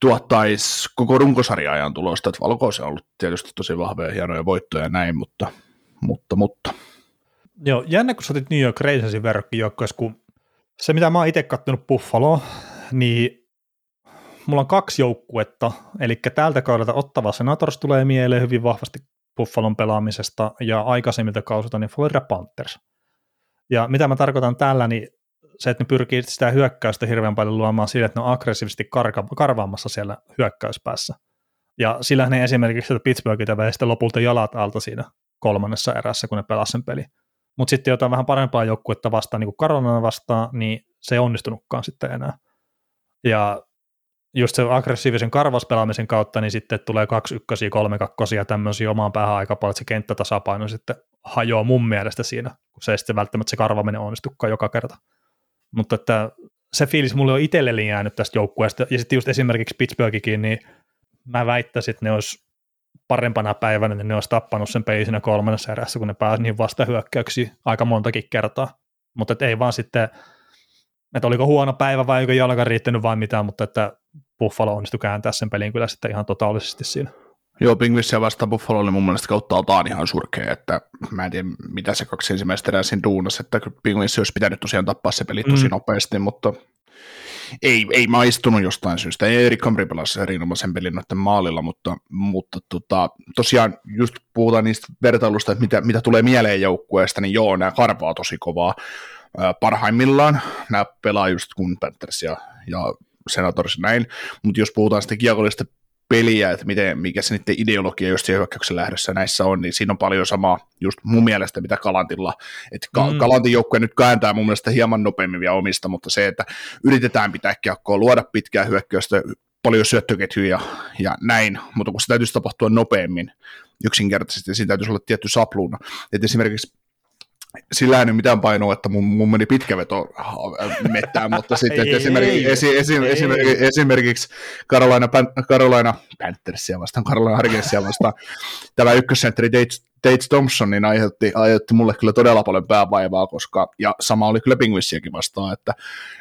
tuottaisi koko runkosarja-ajan tulosta, että Valkoisen on ollut tietysti tosi vahvoja ja hienoja voittoja ja näin, mutta, mutta, mutta.
Joo, jännä, kun sä otit New York Rangersin verrokkijoukkoissa, kun se, mitä mä oon itse kattonut Buffalo, niin mulla on kaksi joukkuetta, eli tältä kaudelta Ottava Senators tulee mieleen hyvin vahvasti Buffalon pelaamisesta, ja aikaisemmilta kausilta niin Florida Panthers. Ja mitä mä tarkoitan tällä, niin se, että ne pyrkii sitä hyökkäystä hirveän paljon luomaan sillä, että ne on aggressiivisesti karka- karvaamassa siellä hyökkäyspäässä. Ja sillä ne esimerkiksi että Pittsburghilta vei sitten lopulta jalat alta siinä kolmannessa erässä, kun ne pelasivat sen peli. Mutta sitten jotain vähän parempaa joukkuetta vastaan, niin kuin Karolana vastaan, niin se ei onnistunutkaan sitten enää. Ja just se aggressiivisen karvaspelaamisen kautta, niin sitten tulee kaksi ykkösiä, kolme kakkosia, tämmöisiä omaan päähän aika paljon, että se kenttätasapaino sitten hajoaa mun mielestä siinä, kun se ei sitten välttämättä se karvaminen onnistukaan joka kerta. Mutta että se fiilis mulle on itselleni jäänyt tästä joukkueesta, ja sitten just esimerkiksi Pittsburghikin, niin mä väittäisin, että ne olisi parempana päivänä, niin ne olisi tappanut sen pelin siinä kolmannessa erässä, kun ne pääsi niin vastahyökkäyksiin aika montakin kertaa. Mutta ei vaan sitten että oliko huono päivä vai eikö jalka riittänyt vai mitään, mutta että Buffalo onnistui kääntää sen pelin kyllä sitten ihan totaalisesti siinä.
Joo, Pingvissiä vastaan Buffalo oli mun mielestä kautta altaan ihan surkea, että mä en tiedä mitä se kaksi ensimmäistä erää siinä duunassa, että Pingvissi olisi pitänyt tosiaan tappaa se peli tosi mm. nopeasti, mutta ei, ei maistunut jostain syystä. Ei Erik Kamri pelasi erinomaisen pelin noiden maalilla, mutta, mutta tota, tosiaan just puhutaan niistä vertailusta, että mitä, mitä tulee mieleen joukkueesta, niin joo, nämä karvaa tosi kovaa. Parhaimmillaan nämä pelaa just kun Panthers ja, ja Senators näin, mutta jos puhutaan sitten kiekollista peliä, että miten, mikä se niiden ideologia just siellä hyökkäyksen lähdössä näissä on, niin siinä on paljon samaa just mun mielestä, mitä Kalantilla. Että ka- mm. Kalantin joukkue nyt kääntää mun mielestä hieman nopeammin vielä omista, mutta se, että yritetään pitää kiekkoa, luoda pitkää hyökkäystä, paljon syöttöketjuja ja näin, mutta kun se täytyisi tapahtua nopeammin yksinkertaisesti, siinä täytyisi olla tietty sapluuna. Että esimerkiksi sillä ei mitään painoa, että mun, mun meni pitkä veto äh, mettään, mutta sitten ei, esimerkiksi, ei, esi, esi, ei, esimerkiksi, esimerkiksi Carolina, Carolina Panthersia vastaan, Carolina Hurricanesia vastaan, tämä ykkössentteri Tate Thompson niin aiheutti, aiheutti mulle kyllä todella paljon päävaivaa, koska, ja sama oli kyllä Penguinsiakin vastaan, että,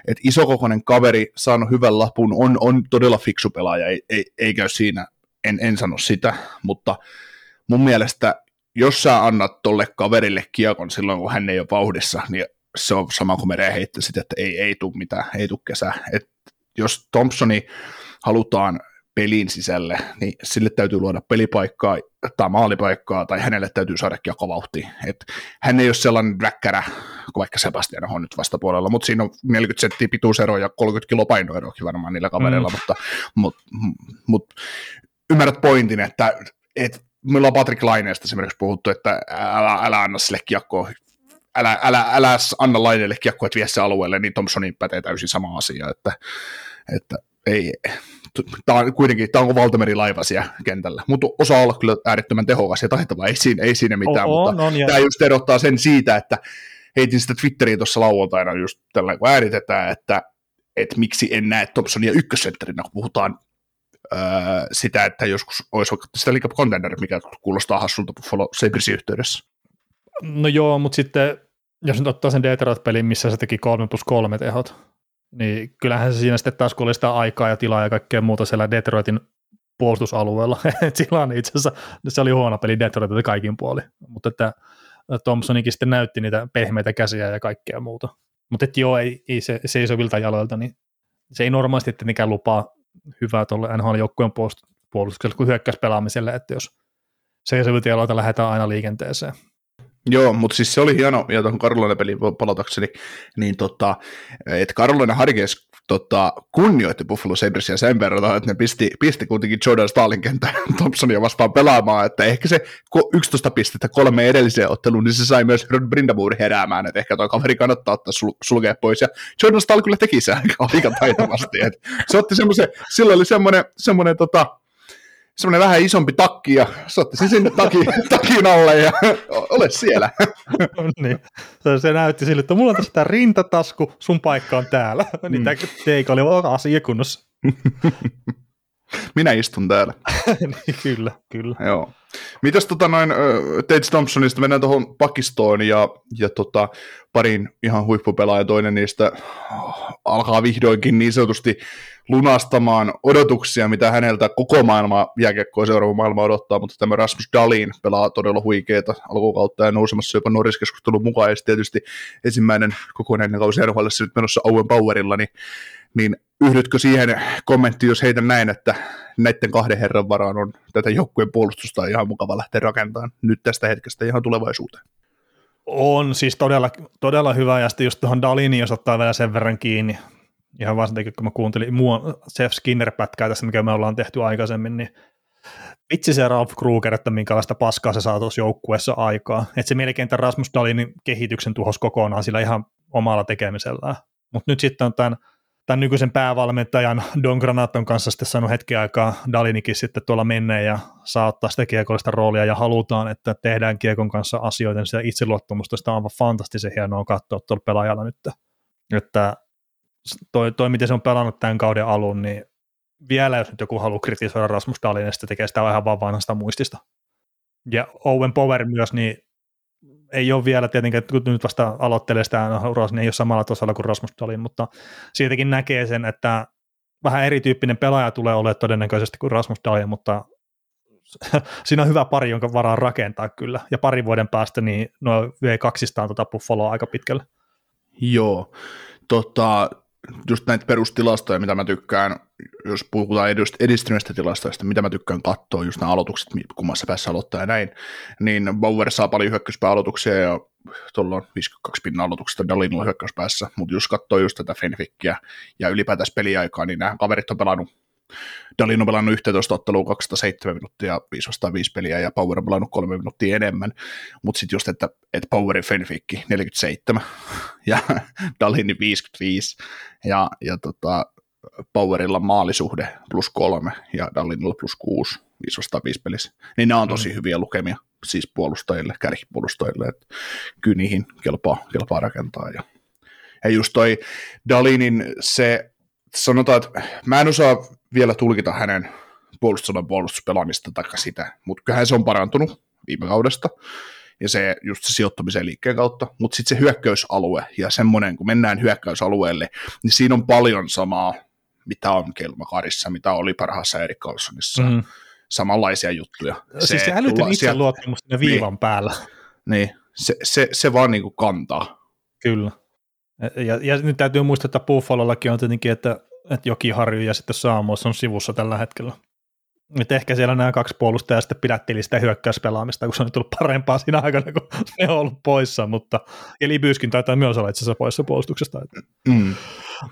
että isokokoinen kaveri saanut hyvän lapun, on, on todella fiksu pelaaja, ei, ei, ei käy siinä, en, en sano sitä, mutta mun mielestä jos sä annat tolle kaverille kiekon silloin, kun hän ei ole vauhdissa, niin se on sama kuin mereen heittäisit, että ei, ei tule mitään, ei tule kesää. Et jos Thompsoni halutaan pelin sisälle, niin sille täytyy luoda pelipaikkaa tai maalipaikkaa, tai hänelle täytyy saada vauhtia. Et hän ei ole sellainen räkkärä, kuin vaikka Sebastian on nyt vastapuolella, mutta siinä on 40 senttiä pituusero ja 30 kilo painoerokin varmaan niillä kavereilla, mm. mutta, mutta, mutta ymmärrät pointin, että, että meillä on Patrick Laineesta esimerkiksi puhuttu, että älä, älä anna sille kiekkoa, älä, älä, älä anna Laineelle kiekkoa, että vie se alueelle, niin Thompsonin pätee täysin sama asia, että, että ei, tämä on kuitenkin, tämä on valtameri laiva siellä kentällä, mutta osaa olla kyllä äärettömän tehokas ja taitava, ei siinä, ei siinä mitään, on, mutta on, tämä just erottaa sen siitä, että heitin sitä Twitteriin tuossa lauantaina just tällä kun ääritetään, että, että miksi en näe Thompsonia ykkössentterinä, kun puhutaan sitä, että joskus olisi vaikka sitä liikaa contender, mikä kuulostaa hassulta Buffalo Sabresin yhteydessä.
No joo, mutta sitten jos nyt ottaa sen Detroit-pelin, missä se teki 3 plus 3 tehot, niin kyllähän se siinä sitten taas kun oli sitä aikaa ja tilaa ja kaikkea muuta siellä Detroitin puolustusalueella. Silloin itse asiassa se oli huono peli Detroitilta kaikin puoli, mutta että Thompsonikin sitten näytti niitä pehmeitä käsiä ja kaikkea muuta. Mutta joo, ei, ei se seisovilta jaloilta, niin se ei normaalisti tietenkään lupaa hyvää tuolle NHL-joukkueen puolustukselle kuin hyökkäyspelaamiselle, että jos seisovitialoita lähdetään aina liikenteeseen.
Joo, mutta siis se oli hieno, ja tuohon Karolainen peliin palatakseni, niin tota, että Karolainen Harkes tota, kunnioitti Buffalo Sabresia sen verran, että ne pisti, pisti kuitenkin Jordan Stalin kentän Thompsonia vastaan pelaamaan, että ehkä se 11 pistettä kolme edelliseen otteluun, niin se sai myös Rod Brindamuri heräämään, että ehkä tuo kaveri kannattaa ottaa sul, sulkea pois, ja Jordan Stahl kyllä teki se aika taitavasti, että se otti semmoisen, silloin oli semmoinen, semmoinen tota, semmoinen vähän isompi takki ja sotti sen sinne taki, takin alle ja ole siellä.
niin. Se näytti sille, että mulla on tässä tämä rintatasku, sun paikka on täällä. niin mm. tämä teika oli asia kunnossa.
Minä istun täällä.
niin, kyllä, kyllä.
Joo. Mitäs tota noin, Tate Thompsonista mennään tuohon pakistoon ja, ja tota, parin ihan huippupelaaja, toinen niistä alkaa vihdoinkin niin sanotusti lunastamaan odotuksia, mitä häneltä koko maailma jääkiekkoa seuraava maailma odottaa, mutta tämä Rasmus Dalin pelaa todella huikeita alkukautta ja nousemassa jopa Norris-keskustelun mukaan, ja tietysti ensimmäinen kokonainen kausi NHL nyt menossa Owen Powerilla, niin, niin yhdytkö siihen kommenttiin, jos heitä näin, että näiden kahden herran varaan on tätä joukkueen puolustusta ihan mukava lähteä rakentamaan nyt tästä hetkestä ihan tulevaisuuteen?
On siis todella, todella hyvä, ja sitten just tuohon Dalini, jos ottaa vielä sen verran kiinni, ihan vaan sen kun mä kuuntelin muun Jeff Skinner-pätkää tässä, mikä me ollaan tehty aikaisemmin, niin vitsi se Ralph Kruger, että minkälaista paskaa se saa tuossa joukkueessa aikaa. Että se melkein tämän Rasmus Dalinin kehityksen tuhos kokonaan sillä ihan omalla tekemisellään. Mutta nyt sitten on tämän, tämän nykyisen päävalmentajan Don Granaton kanssa sitten saanut hetken aikaa Dalinikin sitten tuolla menneen ja saa ottaa sitä kiekollista roolia ja halutaan, että tehdään kiekon kanssa asioita, niin sitä itseluottamusta, sitä on aivan fantastisen hienoa katsoa tuolla pelaajalla nyt. Että toi, toi, miten se on pelannut tämän kauden alun, niin vielä jos nyt joku haluaa kritisoida Rasmus Dahlin, niin tekee sitä ihan vaan vanhasta muistista. Ja Owen Power myös, niin ei ole vielä tietenkään, kun nyt vasta aloittelee sitä uraa, niin ei ole samalla tasolla kuin Rasmus Dahlin, mutta siitäkin näkee sen, että vähän erityyppinen pelaaja tulee olemaan todennäköisesti kuin Rasmus Dahlin, mutta siinä on hyvä pari, jonka varaa rakentaa kyllä. Ja parin vuoden päästä niin no vei 200 tuota aika pitkälle.
Joo, tota, just näitä perustilastoja, mitä mä tykkään, jos puhutaan edistyneistä tilastoista, mitä mä tykkään katsoa, just nämä aloitukset, kummassa päässä aloittaa ja näin, niin Bauer saa paljon hyökkäyspääaloituksia ja tuolla on 52 pinnan aloituksesta Dalinilla hyökkäyspäässä, mutta jos katsoo just tätä Fenfickiä ja ylipäätään peliaikaa, niin nämä kaverit on pelannut Dalin on pelannut 11 ottelua 207 minuuttia, 5 vastaan 5 peliä, ja Power on pelannut 3 minuuttia enemmän, mutta sitten just, että, että Powerin Fenfikki 47, ja Dalin 55, ja, ja tota, Powerilla maalisuhde plus kolme, ja Dalinilla plus kuusi, 5 vastaan 5 pelissä, niin nämä on tosi mm. hyviä lukemia, siis puolustajille, kärkipuolustajille, että kyllä niihin kelpaa, kelpaa rakentaa, ja, ja just toi Dalinin se sanotaan, että mä en osaa vielä tulkita hänen puolustusodan puolustuspelaamista tai sitä, mutta kyllähän se on parantunut viime kaudesta, ja se just se sijoittamisen liikkeen kautta, mutta sitten se hyökkäysalue, ja semmoinen, kun mennään hyökkäysalueelle, niin siinä on paljon samaa, mitä on Kelmakarissa, mitä oli parhaassa Erik Carlsonissa, mm. samanlaisia juttuja.
Se, siis se älytön itseluottamus sinne viivan niin, päällä.
Niin, se, se, se vaan niinku kantaa.
Kyllä. Ja, ja nyt täytyy muistaa, että Buffalollakin on tietenkin, että, että Jokiharju ja sitten Saamos on sivussa tällä hetkellä. Et ehkä siellä nämä kaksi puolustajaa sitten pidätteli sitä hyökkäyspelaamista, kun se on tullut parempaa siinä aikana, kun ne on ollut poissa, mutta ja Libyskin taitaa myös olla itse asiassa poissa puolustuksesta. Mm.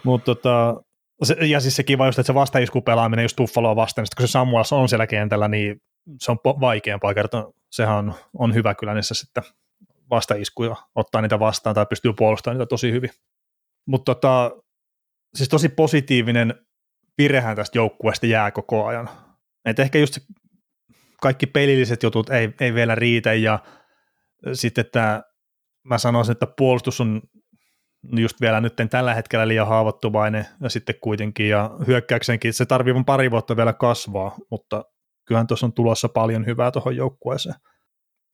Mutta tota, se, ja siis se kiva just, että se vastaiskupelaaminen just Buffaloa vastaan, kun se Samuels on siellä kentällä, niin se on vaikeampaa kertoa. Sehän on, on hyvä kyllä niissä sitten vastaiskuja, ottaa niitä vastaan tai pystyy puolustamaan niitä tosi hyvin. Mutta tota, siis tosi positiivinen virehän tästä joukkueesta jää koko ajan. Et ehkä just kaikki pelilliset jutut ei, ei vielä riitä ja sitten että mä sanoisin, että puolustus on just vielä nyt tällä hetkellä liian haavoittuvainen ja sitten kuitenkin ja hyökkäyksenkin se tarvii pari vuotta vielä kasvaa, mutta kyllähän tuossa on tulossa paljon hyvää tuohon joukkueeseen.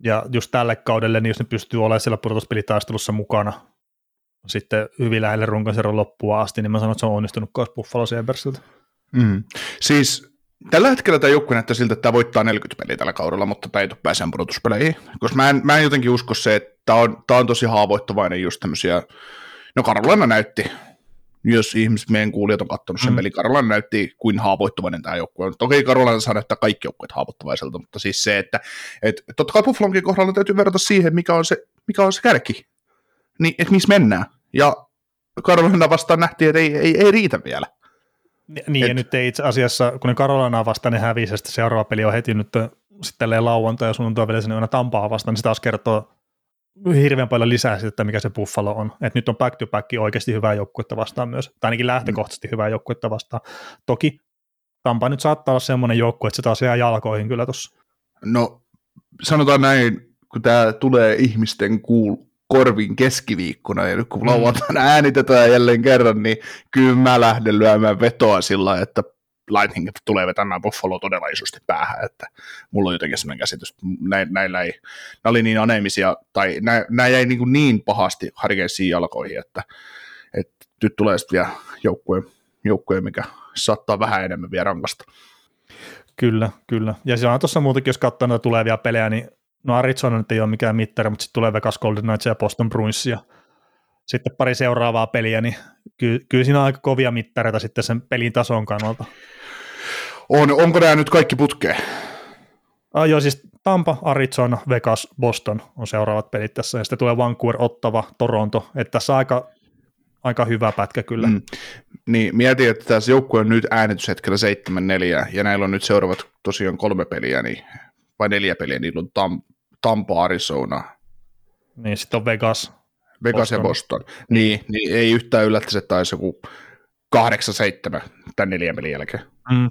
Ja just tälle kaudelle, niin jos ne pystyy olemaan siellä pudotuspelitaistelussa mukana sitten hyvin lähelle runkoseron loppua asti, niin mä sanon, että se on onnistunut myös Buffalo Sabresilta.
Mm. Siis tällä hetkellä tämä joukkue näyttää siltä, että tämä voittaa 40 peliä tällä kaudella, mutta tämä ei tule pääseen pudotuspeleihin. Koska mä en, mä en jotenkin usko se, että tämä on, tämä on tosi haavoittuvainen just tämmöisiä, no Karolina näytti jos ihmiset, meidän kuulijat on katsonut sen mm. peli, Karolan näytti kuin haavoittuvainen tämä joukkue on. Toki Karolan saa näyttää kaikki joukkueet haavoittuvaiselta, mutta siis se, että et, totta kai Buffalonkin kohdalla täytyy verrata siihen, mikä on se, mikä on se kärki, niin, että missä mennään. Ja Karolina vastaan nähtiin, että ei, ei, ei riitä vielä.
Niin, et, ja nyt ei itse asiassa, kun ne Karolinaa vastaan ne hävisi, seuraava peli on heti nyt sitten lauantai ja sunnuntai vielä sinne Tampaa vastaan, niin se taas kertoo hirveän paljon lisää sitä, mikä se Buffalo on. Et nyt on back to back oikeasti hyvää joukkuetta vastaan myös, tai ainakin lähtökohtaisesti hyvää joukkuetta vastaan. Toki Tampa nyt saattaa olla semmoinen joukkue, että se taas jää jalkoihin kyllä tuossa.
No sanotaan näin, kun tämä tulee ihmisten kuul korviin keskiviikkona, ja nyt kun mm. lauantaina äänitetään jälleen kerran, niin kyllä mä lähden lyömään vetoa sillä, että Lightning tulee vetämään Buffalo todella isosti päähän, että mulla on jotenkin sellainen käsitys, että näillä ei, nämä oli niin anemisia, tai nämä, nämä jäi niin, niin pahasti Hurricanesiin jalkoihin, että, että nyt tulee sitten vielä joukkue, joukkue, mikä saattaa vähän enemmän vielä rankasta.
Kyllä, kyllä. Ja se on tuossa muutenkin, jos katsoo näitä tulevia pelejä, niin no Arizona nyt ei ole mikään mittari, mutta sitten tulee Vegas Golden Knights ja Boston Bruins ja sitten pari seuraavaa peliä, niin ky- kyllä siinä on aika kovia mittareita sitten sen pelin tason kannalta.
On, onko nämä nyt kaikki putkeen?
Ah, joo, siis Tampa, Arizona, Vegas, Boston on seuraavat pelit tässä, ja sitten tulee Vancouver, Ottava, Toronto, että tässä aika, aika hyvä pätkä kyllä. Mm.
Niin, mietin, että tässä joukkue on nyt äänityshetkellä 7-4, ja näillä on nyt seuraavat tosiaan kolme peliä, niin, vai neljä peliä, niillä on Tam, Tampa, Arizona.
Niin, sitten on Vegas.
Vegas Boston. ja Boston. Niin, niin ei yhtään yllättäisi, että taisi joku 8-7 tämän neljän pelin jälkeen. Mm.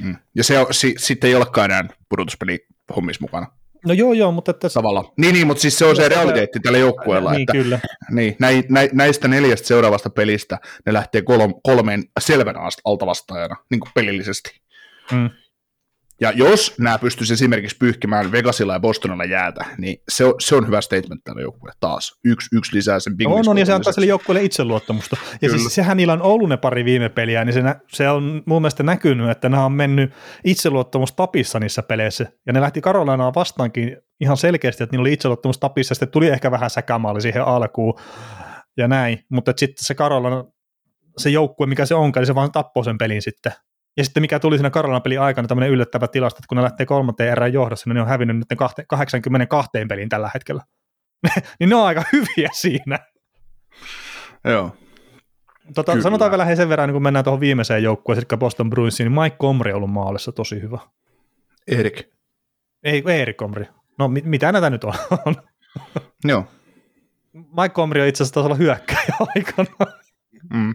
Mm. Ja se on, si, sitten ei olekaan enää pudotuspeli hommis mukana.
No joo, joo, mutta että...
Tavallaan. Niin, niin, mutta siis se on se realiteetti tällä joukkueella. Niin, että, kyllä. Niin, nä, nä, näistä neljästä seuraavasta pelistä ne lähtee kolm, kolmeen selvänä altavastaajana, niin kuin pelillisesti. Mm. Ja jos nämä pystyisi esimerkiksi pyyhkimään Vegasilla ja Bostonilla jäätä, niin se on, se on hyvä statement tälle joukkueelle taas. Yksi, yksi lisää sen
On, on, ja se antaa sille joukkueelle itseluottamusta. Ja Kyllä. siis sehän niillä on ollut ne pari viime peliä, niin se, nä- se on mun mielestä näkynyt, että nämä on mennyt itseluottamus tapissa niissä peleissä. Ja ne lähti Karolinaa vastaankin ihan selkeästi, että niillä oli itseluottamus tapissa, sitten tuli ehkä vähän säkämaali siihen alkuun ja näin, mutta sitten se Karolana, se joukkue, mikä se onkaan, niin se vaan tappoi sen pelin sitten. Ja sitten mikä tuli siinä Karolanan pelin aikana, tämmöinen yllättävä tilasto, että kun ne lähtee kolmanteen erään johdossa, niin ne on hävinnyt nyt 82 pelin tällä hetkellä. niin ne on aika hyviä siinä.
Joo.
Tota, sanotaan vielä sen verran, niin kun mennään tuohon viimeiseen joukkueeseen, eli Boston Bruinsiin, niin Mike Comri on ollut maalissa tosi hyvä.
Erik.
Ei, Erik Comri. No mit, mitä näitä nyt on?
Joo.
Mike Comri on itse asiassa taas olla hyökkäjä aikana.
Mm.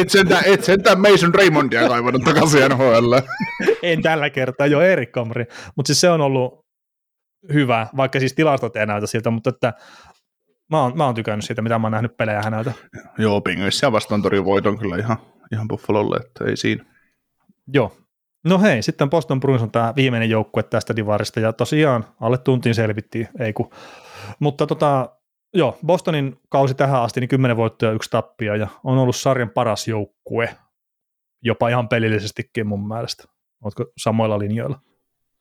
Et, sentään, et sentään Mason Raymondia kaivannut takaisin NHL.
en tällä kertaa, jo Erik Comri. Mutta siis se on ollut hyvä, vaikka siis tilastot ei näytä siltä, mutta että mä oon, mä oon tykännyt siitä, mitä mä oon nähnyt pelejä häneltä.
Joo, Pingissä vastaan torjun voiton kyllä ihan, ihan Buffalolle, että ei siinä.
Joo. No hei, sitten Boston Bruins on tämä viimeinen joukkue tästä divarista, ja tosiaan alle tuntiin selvittiin, ei kun. Mutta tota, joo, Bostonin kausi tähän asti, niin 10 voittoa ja yksi tappia, ja on ollut sarjan paras joukkue, jopa ihan pelillisestikin mun mielestä. Oletko samoilla linjoilla?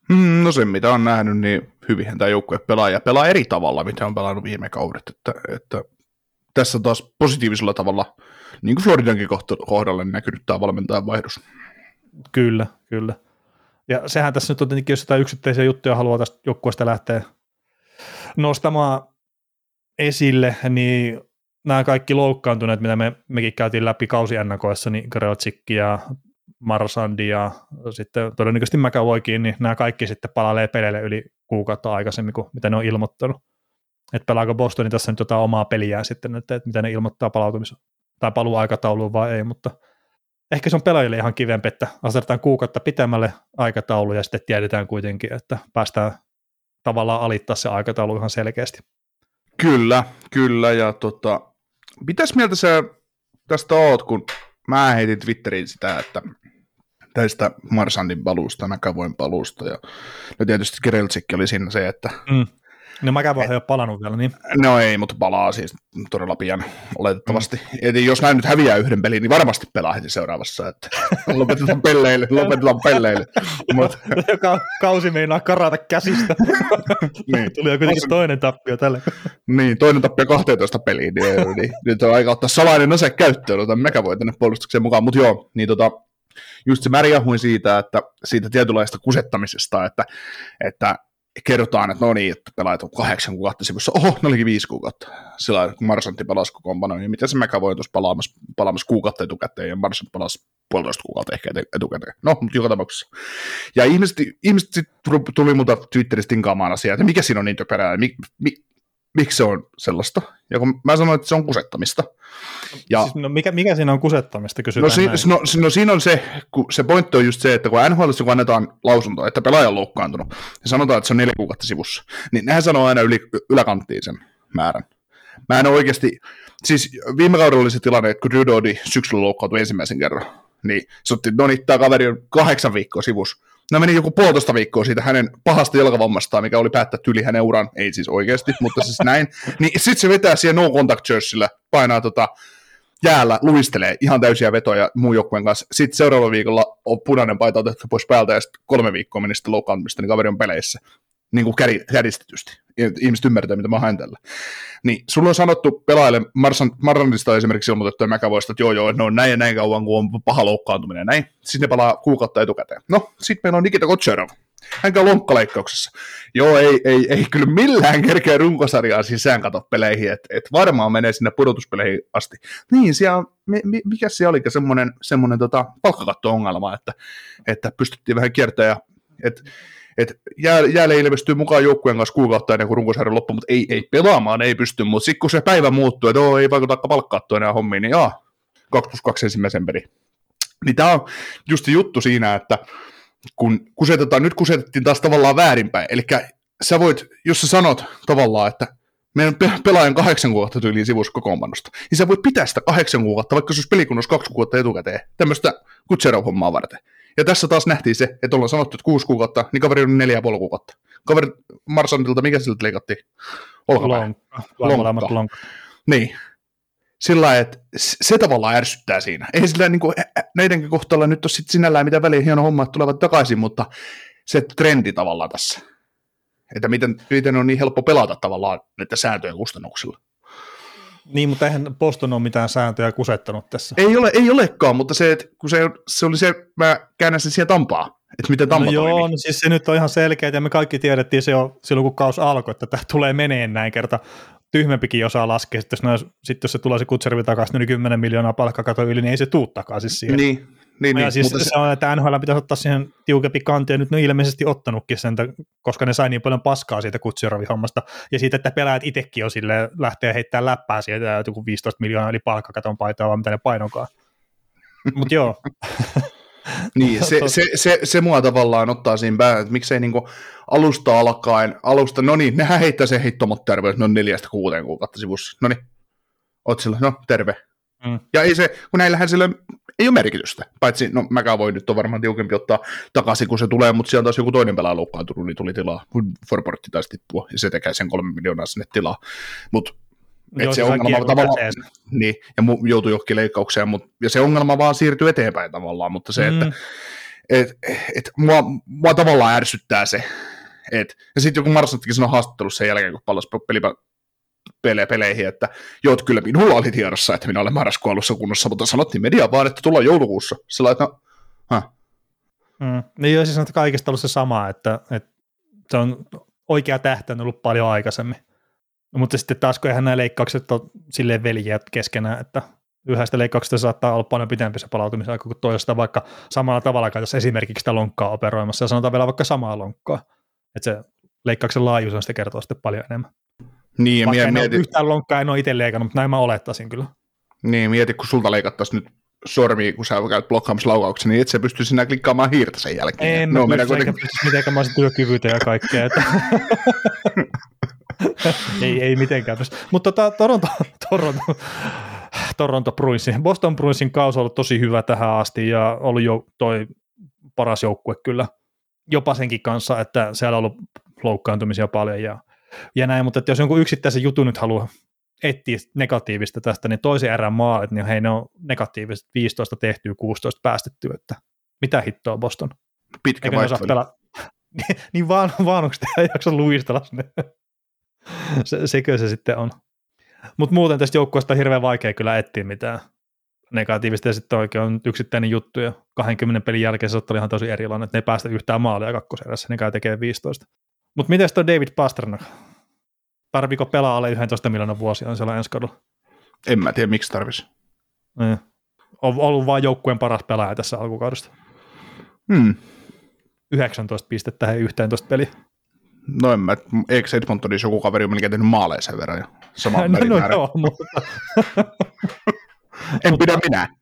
Mm, no sen mitä on nähnyt, niin hyvinhän tämä joukkue pelaa ja pelaa eri tavalla, mitä on pelannut viime kaudet. Että, että tässä taas positiivisella tavalla, niin kuin Floridankin kohdalla, niin näkynyt tämä valmentajan vaihdos.
Kyllä, kyllä. Ja sehän tässä nyt on tietenkin, jos jotain yksittäisiä juttuja haluaa tästä joukkueesta lähteä nostamaan esille, niin nämä kaikki loukkaantuneet, mitä me, mekin käytiin läpi kausiennakoissa, niin Grelchik ja Marsandi ja sitten todennäköisesti McAvoykin, niin nämä kaikki sitten palailee peleille yli kuukautta aikaisemmin kuin mitä ne on ilmoittanut. Että pelaako Bostonin tässä nyt jotain omaa peliään sitten, että mitä ne ilmoittaa palautumis- tai paluuaikatauluun vai ei, mutta ehkä se on pelaajille ihan kivempi, että asetetaan kuukautta pitemmälle aikataulu ja sitten tiedetään kuitenkin, että päästään tavallaan alittaa se aikataulu ihan selkeästi.
Kyllä, kyllä, ja tota, mitäs mieltä sä tästä oot, kun mä heitin Twitteriin sitä, että tästä Marsandin paluusta, McAvoyn paluusta, ja no tietysti Gereltsikki oli siinä se, että
mm. No mä käyn ole palannut vielä, niin.
No ei, mutta palaa siis todella pian, oletettavasti. Mm. Eli jos näin nyt häviää yhden pelin, niin varmasti pelaa heti seuraavassa, että lopetetaan pelleille, lopetetaan pelleille. Mut.
Joka kausi meinaa karata käsistä. niin. Tuli jo kuitenkin toinen tappio tälle.
niin, toinen tappio 12 peliin, niin, niin, nyt on aika ottaa salainen ase käyttöön, otan mekä voi tänne puolustukseen mukaan, mutta joo, niin tota, just se mä siitä, että siitä tietynlaista kusettamisesta, että, että kerrotaan, että no niin, että pelaajat on kahdeksan kuukautta sivussa. Oho, ne olikin viisi kuukautta. Sillä kun Marsantti pelasi kokoonpano, niin miten se mäkä voi tuossa palaamassa, palaamassa kuukautta etukäteen, ja Marsantti pelasi puolitoista kuukautta ehkä etukäteen. No, mutta joka tapauksessa. Ja ihmiset, ihmiset sit tuli multa Twitteristä tinkaamaan asiaa, että mikä siinä on niin töperää, mi, mi, miksi se on sellaista. Ja kun mä sanoin, että se on kusettamista.
Ja, siis, no mikä, mikä siinä on kusettamista, kysytään
no, si, no, no, siinä on se, kun se pointti on just se, että kun NHL kun annetaan lausunto, että pelaaja on loukkaantunut, ja sanotaan, että se on neljä kuukautta sivussa, niin nehän sanoo aina yli, yläkanttiin sen määrän. Mä en oikeasti, siis viime kaudella oli se tilanne, että kun Rydodi syksyllä loukkaantui ensimmäisen kerran, niin se otti, no niin, tämä kaveri on kahdeksan viikkoa sivussa, No meni joku puolitoista viikkoa siitä hänen pahasta jalkavammastaan, mikä oli päättää yli hänen uran, ei siis oikeasti, mutta siis näin. Niin sitten se vetää siihen no contact jerseyllä, painaa tota jäällä, luistelee ihan täysiä vetoja muun joukkueen kanssa. Sitten seuraavalla viikolla on punainen paita otettu pois päältä ja sitten kolme viikkoa meni sitten loukkaantumista, niin kaveri on peleissä niin kuin käristetysti. Ihmiset ymmärtää, mitä mä haen tällä. Niin, sulla on sanottu pelaajille, Marrandista esimerkiksi ilmoitettu ja Mäkävoista, että joo joo, no näin ja näin kauan, kun on paha loukkaantuminen näin. Sitten ne palaa kuukautta etukäteen. No, sitten meillä on Nikita Kotcherov. Hän käy lonkkaleikkauksessa. Joo, ei, ei, ei kyllä millään kerkeä runkosarjaa sisään kato peleihin, että et varmaan menee sinne pudotuspeleihin asti. Niin, siellä, mi, mikä se oli semmoinen, semmoinen tota, palkkakatto-ongelma, että, että pystyttiin vähän kiertämään ja että että jää, jäälle ilmestyy mukaan joukkueen kanssa kuukautta ennen kuin runkosarjan loppu, mutta ei, ei pelaamaan, ei pysty, mutta sitten kun se päivä muuttuu, että ei vaikuta palkkaa enää hommiin, niin jaa, 2 plus 2 ensimmäisen peli. Niin tämä on just juttu siinä, että kun kusetetaan, nyt kusetettiin taas tavallaan väärinpäin, eli sä voit, jos sä sanot tavallaan, että meidän pelaajan kahdeksan kuukautta tyyliin sivussa kokoonpanosta, niin sä voit pitää sitä kahdeksan kuukautta, vaikka se olisi pelikunnossa kaksi kuukautta etukäteen, tämmöistä kutserau-hommaa varten. Ja tässä taas nähtiin se, että ollaan sanottu, että kuusi kuukautta, niin kaveri on neljä ja puoli kuukautta. Kaveri Marsandilta, mikä siltä leikattiin? Olkapää.
Lonkka.
Lonkka.
Lonkka.
Niin. Sillä että se tavallaan ärsyttää siinä. Ei sillä niin kuin, näidenkin kohtalla nyt ole sit sinällään mitään väliä, hieno homma, että tulevat takaisin, mutta se trendi tavallaan tässä. Että miten, miten on niin helppo pelata tavallaan näiden sääntöjen kustannuksilla.
Niin, mutta eihän Boston ole mitään sääntöjä kusettanut tässä.
Ei, ole, ei olekaan, mutta se, että kun se, se oli se, mä käännän sen siihen Tampaa, että miten Tampa
no joo,
toimii.
no siis se nyt on ihan selkeä, ja me kaikki tiedettiin se jo silloin, kun kaus alkoi, että tämä tulee meneen näin kerta. Tyhmempikin osaa laskea, sitten jos, ne, sitten jos se tulee se kutservi takaisin, niin 10 miljoonaa palkkakato yli, niin ei se tuu takaisin siihen.
Niin, niin,
ja
niin
siis
mutta
se, on, että NHL pitäisi ottaa siihen tiukempi kanti, ja nyt ne on ilmeisesti ottanutkin sen, koska ne sai niin paljon paskaa siitä Kutserovi-hommasta, ja siitä, että pelaajat itsekin on sille lähtee heittämään läppää sieltä, joku 15 miljoonaa yli palkkakaton paitaa, vaan mitä ne painokaa. Mutta joo,
Niin, se, se, se, se mua tavallaan ottaa siinä päähän, että miksei niinku alusta alkaen, alusta, no niin, nehän heittää sen heittomot terveys, no neljästä kuuteen kuukautta sivussa, no niin, oot sillä, no terve.
Mm.
Ja ei se, kun näillähän sillä ei ole merkitystä, paitsi, no mäkään voi nyt on varmaan tiukempi ottaa takaisin, kun se tulee, mutta siellä on taas joku toinen pelaaja loukkaantunut, niin tuli tilaa, kun Forportti taisi tippua, ja se tekee sen kolme miljoonaa sinne tilaa, mutta
joo,
et se
sai
ongelma tavallaan, niin, ja mu- joutui johonkin leikkaukseen, mut, ja se ongelma vaan siirtyy eteenpäin tavallaan, mutta se, että
Mm.
et, et mua, mua tavallaan ärsyttää se. Et, ja sitten joku Marsanttikin sanoi haastattelussa sen jälkeen, kun palasi pelipä, pele, peleihin, että joo, kyllä minulla oli tiedossa, että minä olen marraskuun alussa kunnossa, mutta sanottiin media vaan, että tullaan joulukuussa. Sillä että no, häh,
Mm. Niin joo, siis on kaikista ollut se sama, että, että se on oikea tähtä on ollut paljon aikaisemmin. No, mutta sitten taas, kun eihän nämä leikkaukset ole silleen veljiä keskenään, että yhdestä leikkauksesta saattaa olla paljon pitempi se palautumisaika kuin toisesta, vaikka samalla tavalla käytäisiin esimerkiksi sitä lonkkaa operoimassa, ja sanotaan vielä vaikka samaa lonkkaa. Että se leikkauksen laajuus on sitten kertoo sitten paljon enemmän.
Niin,
Vaikka en ole
mieti,
yhtään lonkkaa en ole itse leikannut, mutta näin mä olettaisin kyllä.
niin, mieti, kun sulta leikattaisiin nyt sormi, kun sä käyt blokkaamassa laukauksen, niin et sä pysty sinä klikkaamaan hiirtä sen jälkeen.
En
no,
mä pysty, eikä pystyisi mitenkään, mä olisin työkyvytä ja kaikkea. Että. ei, ei mitenkään pysty. Mutta tota, Toronto, Toronto, Toronto Bruinsin, Boston Bruinsin kausi on ollut tosi hyvä tähän asti ja ollut jo toi paras joukkue kyllä jopa senkin kanssa, että siellä on ollut loukkaantumisia paljon ja, ja näin, mutta että jos jonkun yksittäisen jutun nyt haluaa etsiä negatiivista tästä, niin toisen erän maalit, niin hei ne on negatiiviset 15 tehtyä, 16 päästettyä, että mitä hittoa Boston?
pitkä vaihtoehto.
niin vaan, vaan onko ei jaksa luistella sinne? se, sekö se sitten on? Mutta muuten tästä joukkueesta on hirveän vaikea kyllä etsiä mitään negatiivista, ja sitten oikein on yksittäinen juttu, ja 20 pelin jälkeen se oli ihan tosi erilainen, että ne ei päästä yhtään maalia kakkoserässä, ne käy tekee 15. Mutta miten tuo David Pasternak? Tarviiko pelaa alle 11 miljoonan vuosia on siellä ensi kaudella?
En mä tiedä, miksi tarvisi.
Niin. On ollut vain joukkueen paras pelaaja tässä alkukaudesta.
Hmm.
19 pistettä ja 11 peliä.
No en mä, eikö Edmontonissa joku kaveri on melkein tehnyt maaleja sen verran? Sama
No, no joo, mutta
En pidä minä.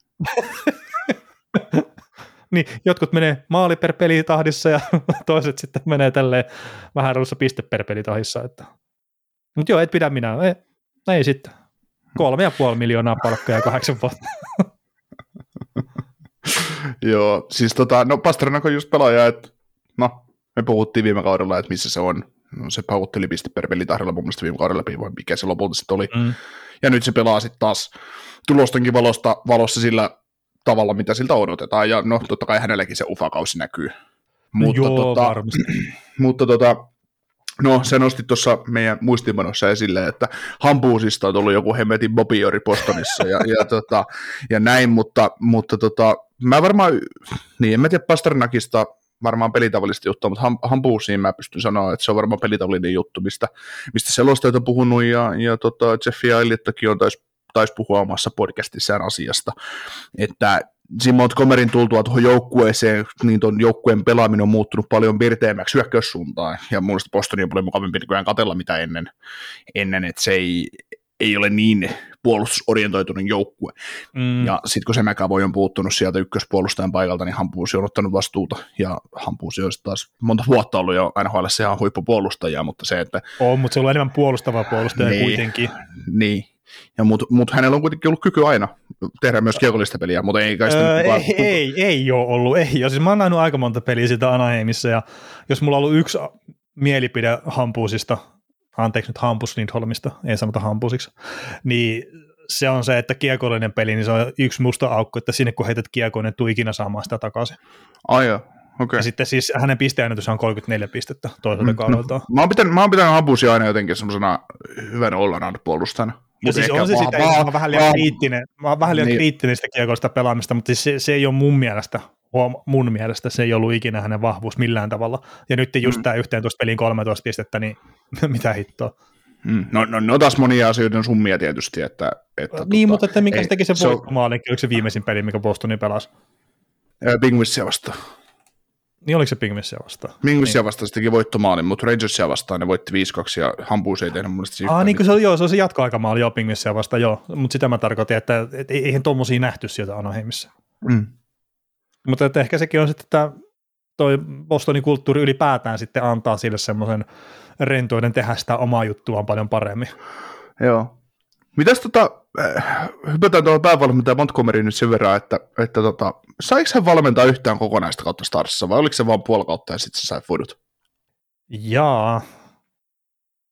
niin, jotkut menee maali per peli tahdissa ja toiset sitten menee tälleen vähän reilussa piste per peli tahdissa. Että. Mutta joo, et pidä minä. Ei, ei sitten. Kolme ja puoli miljoonaa palkkaa kahdeksan vuotta.
Joo, siis tota, no Pasternak on just pelaaja, että no, me puhuttiin viime kaudella, että missä se on. No, se paukutteli piste per pelitahdilla mun mielestä viime kaudella vai mikä se lopulta sitten oli.
Mm.
Ja nyt se pelaa sitten taas tulostenkin valosta, valossa sillä tavalla, mitä siltä odotetaan. Ja no, totta kai hänelläkin se ufakausi näkyy. Mutta,
joo,
tota,
varmasti.
mutta tota, no se nosti tuossa meidän muistimanossa esille, että Hampuusista on tullut joku hemmetin bobiori Bostonissa ja, ja, tota, ja näin, mutta, mutta tota, mä varmaan, niin en mä tiedä Pasternakista varmaan pelitavallista juttua, mutta Ham- Hampuusiin mä pystyn sanoa, että se on varmaan pelitavallinen juttu, mistä, mistä selostajat on puhunut ja, ja tota, Jeffi Ailiettakin on taisi tais puhua omassa podcastissaan asiasta, että siinä Montgomeryn tultua tuohon joukkueeseen, niin tuon joukkueen pelaaminen on muuttunut paljon pirteämmäksi hyökkäyssuuntaan, ja mun mielestä Bostonin on paljon mukavampi nykyään katella mitä ennen, ennen että se ei, ei ole niin puolustusorientoitunut joukkue.
Mm.
Ja sitten kun se McAvoy on puuttunut sieltä ykköspuolustajan paikalta, niin Hampuusi on ottanut vastuuta, ja Hampuusi on taas monta vuotta ollut jo NHL ihan huippupuolustaja, mutta se, että
On, mutta se on enemmän puolustava puolustaja
Niin.
kuitenkin.
niin, Ja mutta mut hänellä on kuitenkin ollut kyky aina tehdä myös kiekollista peliä, mutta ei kai sitä
Öö,
kukaan-
ei, ei, ei ole ollut, ei ole. Siis mä oon nähnyt aika monta peliä sitä Anaheimissa, ja jos mulla on ollut yksi mielipide Hampusista, anteeksi nyt Hampus Lindholmista, ei sanota Hampusiksi, niin se on se, että kiekollinen peli, niin se on yksi musta aukko, että sinne kun heität kiekkoon, niin tuu ikinä saamaan sitä takaisin.
Ai joo, okei.
Ja sitten siis hänen pisteennätys on 34 pistettä toiselta
Mm,
kaudelta.
Mä oon pitänyt, mä oon pitänyt Hampusia aina jotenkin semmoisena hyvän all puolustajana.
Ja siis on se sitä, mä oon vähän liian kriittinen, mä oon vähän liian
Niin.
kriittinen sitä kiekollista pelaamista, mutta siis se, se ei ole mun mielestä, huom, mun mielestä se ei ollut ikinä hänen vahvuus millään tavalla. Ja nyt just
Mm.
mm. tämä 11 peliin 13 pistettä, niin mitä hittoa.
Mm. No, no, no taas monia asioita on summia tietysti, että... että
niin,
tota,
mutta että minkä
ei,
se teki se
se on-
voittomaalin, oliko se viimeisin peli, mikä Bostonin pelasi?
Penguinsia vastaan.
Niin oliko se Pingvissiä vastaan?
Penguinsia
Niin.
vastaan se teki voittomaalin, mutta Rangersia vastaan ne voitti 5-2 ja Hampus ei tehnyt mun mielestä siitä
Ah, niin kuin se, joo, se on se jatkoaikamaali jo Pingvissiä vastaan, joo. Mutta sitä mä tarkoitin, että et, eihän tuommoisia nähty sieltä Anaheimissa.
Mm.
Mutta että ehkä sekin on sitten, että toi Bostonin kulttuuri ylipäätään sitten antaa sille semmoisen rentoiden tehdä sitä omaa juttuaan paljon paremmin.
Joo. Mitäs tota, hypätään tuolla päävalmentaja Montgomery nyt sen verran, että, että tota, saiko hän valmentaa yhtään kokonaista kautta Starsissa vai oliko se vaan puoli kautta ja sitten se sai fudut?
Jaa,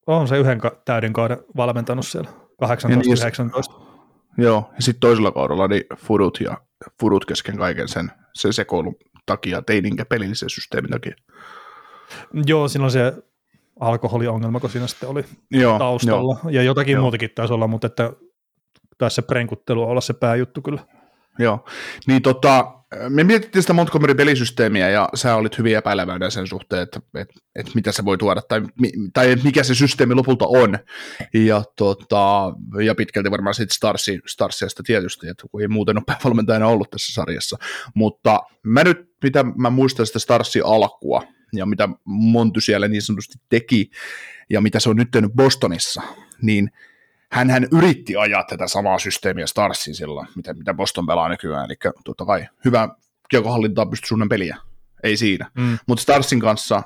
on se yhden ka- täyden kauden valmentanut siellä,
Ja niin, jos-
18-19.
Joo, ja sitten toisella kaudella niin fudut ja fudut kesken kaiken sen, sen sekoilun takia, ei niinkään pelillisen systeemin takia.
Joo, siinä on se alkoholiongelma, kun siinä sitten oli
Joo,
taustalla, ja jotakin
Joo.
muutakin taisi olla, mutta että taisi se prenkuttelu olla se pääjuttu kyllä.
Joo, niin tota, me mietittiin sitä Montgomery-pelisysteemiä ja sä olit hyvin epäileväinen sen suhteen, että, että, että mitä se voi tuoda tai, tai mikä se systeemi lopulta on. Ja, tota, ja pitkälti varmaan sitten Starsi, Starsiasta tietysti, että kun ei muuten ole päävalmentajana ollut tässä sarjassa. Mutta mä nyt, mitä mä muistan sitä Starsi alkua ja mitä Monty siellä niin sanotusti teki ja mitä se on nyt tehnyt Bostonissa, niin hän hän yritti ajaa tätä samaa systeemiä Starsin silloin, mitä, mitä Boston pelaa nykyään, eli totta kai hyvä kiekohallintaa pystyy suunnan peliä, ei siinä.
Mm.
Mutta Starsin kanssa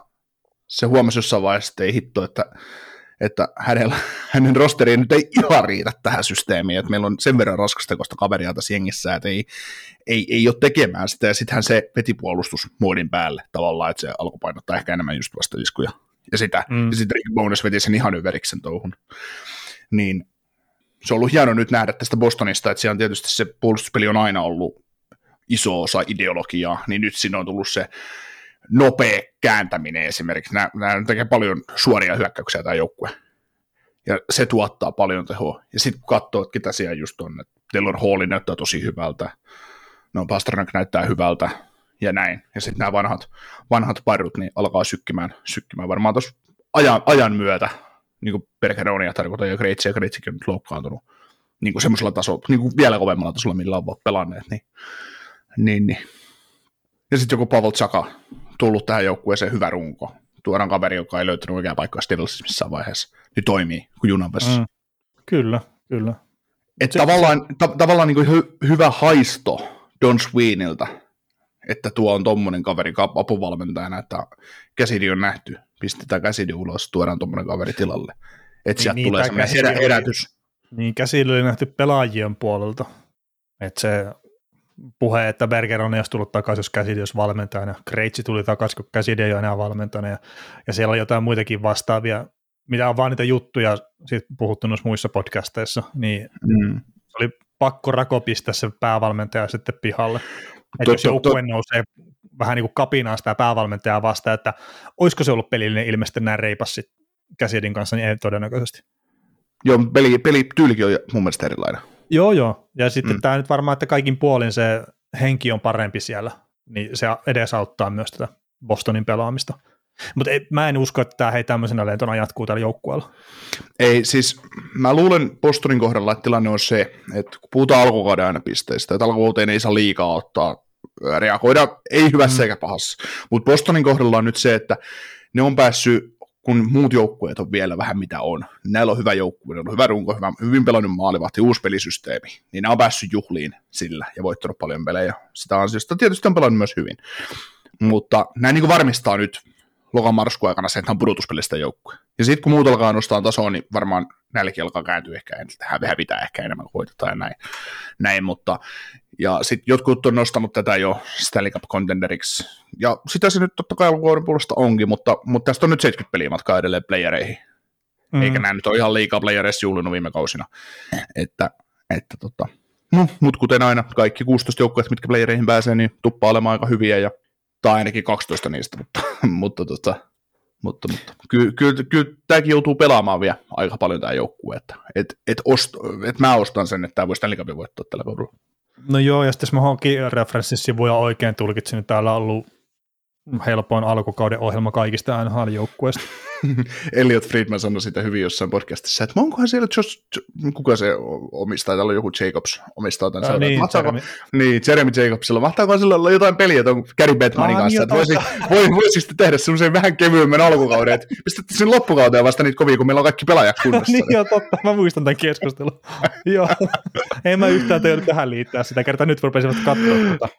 se huomasi jossain vaiheessa, että ei hitto, että, että hänellä, hänen rosteriin nyt ei ihan riitä tähän systeemiin, että meillä on sen verran raskastekosta kaveria tässä jengissä, että ei, ei, ei ole tekemään sitä, ja sittenhän se veti puolustusmuodin päälle tavallaan, että se alkoi painottaa ehkä enemmän just vastaiskuja ja sitä,
Mm.
ja sitten Rick Bones veti sen ihan yveriksen touhun. Niin se on ollut hieno nyt nähdä tästä Bostonista, että siellä on tietysti se puolustuspeli on aina ollut iso osa ideologiaa, niin nyt siinä on tullut se nopea kääntäminen esimerkiksi. Nämä, nämä tekee paljon suoria hyökkäyksiä tämä joukkue. Ja se tuottaa paljon tehoa. Ja sitten kun katsoo, että ketä siellä just on, että Taylor Hall näyttää tosi hyvältä, no Pasternak näyttää hyvältä, ja näin. Ja sitten nämä vanhat, vanhat parrut niin alkaa sykkimään, sykkimään varmaan tuossa ajan, ajan myötä, niin kuin Bergeronia tarkoitan, ja Kreitsi ja Kreitsikin on nyt loukkaantunut niin kuin semmoisella tasolla, niin kuin vielä kovemmalla tasolla, millä ovat pelanneet, niin, niin, niin. Ja sitten joku Pavel Tsaka tullut tähän joukkueeseen hyvä runko. Tuodaan kaveri, joka ei löytänyt oikeaa paikkaa Stivalsissa missään vaiheessa. Nyt toimii kuin junan vessa.
Mm. Kyllä, kyllä.
Et
Se-
tavallaan, ta- tavallaan niin kuin hy- hyvä haisto Don Sweeniltä, että tuo on tommonen kaveri apuvalmentajana, että käsidi on nähty, pistetään käsidi ulos, tuodaan tommonen kaveri tilalle. Että sieltä
niin,
tulee semmoinen herä- herätys.
Niin käsillä oli nähty pelaajien puolelta. Että se puhe, että Berger on jos tullut takaisin, jos käsidi olisi valmentajana. Kreitsi tuli takaisin, kun käsidi ei ole enää valmentajana. Ja, ja siellä on jotain muitakin vastaavia, mitä on vaan niitä juttuja sit puhuttu noissa muissa podcasteissa, niin
Mm.
oli pakko rako pistää se päävalmentaja sitten pihalle. Että jos joukkue nousee vähän niin kuin kapinaa sitä päävalmentajaa vastaan, että olisiko se ollut pelillinen ilmeisesti näin reipas sit käsidin kanssa, niin ei todennäköisesti.
Joo, peli, pelityylikin on mun mielestä erilainen.
Joo, joo. Ja sitten
Mm.
mm. tämä nyt varmaan, että kaikin puolin se henki on parempi siellä, niin se edesauttaa myös tätä Bostonin pelaamista. Mutta mä en usko, että tämä hei tämmöisenä lentona jatkuu tällä joukkueella.
Ei, siis mä luulen Bostonin kohdalla, että tilanne on se, että kun puhutaan alkukauden aina pisteistä, että alkukauteen ei saa liikaa ottaa, reagoida ei hyvässä
Mm.
eikä pahassa. Mutta Bostonin kohdalla on nyt se, että ne on päässyt, kun muut joukkueet on vielä vähän mitä on, näillä on hyvä joukkue, ne on hyvä runko, hyvä, hyvin pelannut maalivahti, uusi pelisysteemi, niin ne on päässyt juhliin sillä ja voittanut paljon pelejä. Sitä ansiosta tietysti on pelannut myös hyvin. Mutta näin niin varmistaa nyt lokan marskuun aikana se, että on pudotuspelistä joukkue. Ja sitten kun muut alkaa nostaa tasoa, niin varmaan nälki alkaa kääntyä ehkä, hävitää ehkä enemmän kuin voitetaan ja näin, näin mutta ja sitten jotkut on nostanut tätä jo Stanley Cup contenderiksi, ja sitä se nyt totta kai alkuvuoden puolesta onkin, mutta, mutta tästä on nyt 70 peliä matkaa edelleen playereihin, mm. eikä nämä nyt ole ihan liikaa playereissa juhlinut viime kausina, että, että tota, no, mutta kuten aina, kaikki 16 joukkueet, mitkä playereihin pääsee, niin tuppaa olemaan aika hyviä, ja, tai ainakin 12 niistä, mutta, mutta tota, mutta, mutta kyllä, kyllä, kyllä tämäkin joutuu pelaamaan vielä aika paljon tämä joukkue, että et, et ost, et mä ostan sen, että tämä voisi Stanley Cupin voittaa tällä kaudella.
No joo, ja sitten jos mä hankin referenssisivuja oikein tulkitsin, niin täällä on ollut helpoin alkukauden ohjelma kaikista NHL-joukkueista.
Elliot Friedman sanoi sitä hyvin jossain podcastissa, että onkohan siellä Josh, kuka se omistaa, täällä on joku Jacobs omistaa tämän.
Äh, niin,
mahtaako, Jeremy. niin, Jeremy Jacobsilla. Mahtaako sillä olla jotain peliä tuon Gary Bettmanin ah, kanssa, niin, että voisi, voi, voisi sitten tehdä semmoisen vähän kevyemmän alkukauden, että pistätte sen loppukauteen vasta niitä kovia, kun meillä on kaikki pelaajat kunnossa.
niin joo, totta, mä muistan tämän keskustelun. joo, en mä yhtään teille tähän liittää sitä, kertaa nyt rupesivat katsoa tota.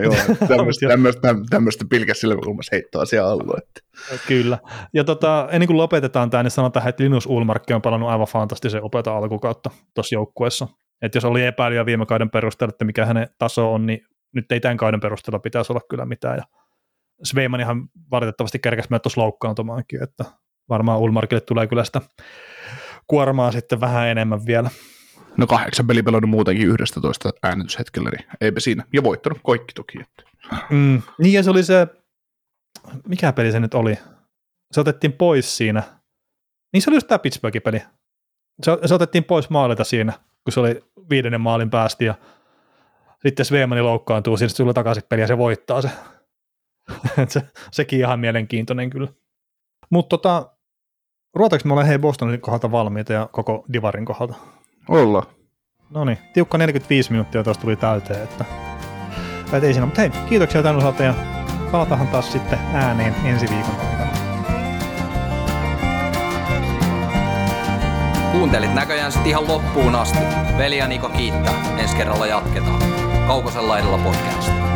joo, tämmöistä, tämmöistä, tämmöistä pilkäs silmäkulmassa heittoa siellä. Että.
Kyllä. Ja tota, ennen kuin lopetetaan tämä, niin sanotaan, että Linus Ulmarkki on palannut aivan fantastisen opeta alkukautta tuossa joukkueessa. Että jos oli epäilyä viime kauden perusteella, että mikä hänen taso on, niin nyt ei tämän kauden perusteella pitäisi olla kyllä mitään. Ja Sveiman ihan valitettavasti kerkäsi mennä tuossa loukkaantumaankin, että varmaan Ulmarkille tulee kyllä sitä kuormaa sitten vähän enemmän vielä.
No kahdeksan peli pelannut muutenkin 11 äänityshetkellä, niin eipä siinä. Ja voittanut kaikki toki.
Mm, niin ja se oli se, mikä peli se nyt oli? Se otettiin pois siinä. Niin se oli just tämä Pittsburghin peli. Se, se otettiin pois maalilta siinä, kun se oli viidennen maalin päästi ja sitten Sveemani loukkaantuu, siinä tulee takaisin peli ja se voittaa se. se sekin ihan mielenkiintoinen kyllä. Mutta tota, ruotaanko me ollaan hei Bostonin kohdalta valmiita ja koko Divarin kohdalta?
Olla.
No niin, tiukka 45 minuuttia tuosta tuli täyteen, että, että ei siinä. Mutta hei, kiitoksia tämän osalta ja palataan taas sitten ääneen ensi viikon aikana.
Kuuntelit näköjään sitten ihan loppuun asti. Veli ja Niko kiittää. Ensi kerralla jatketaan. Kaukosella edellä podcast.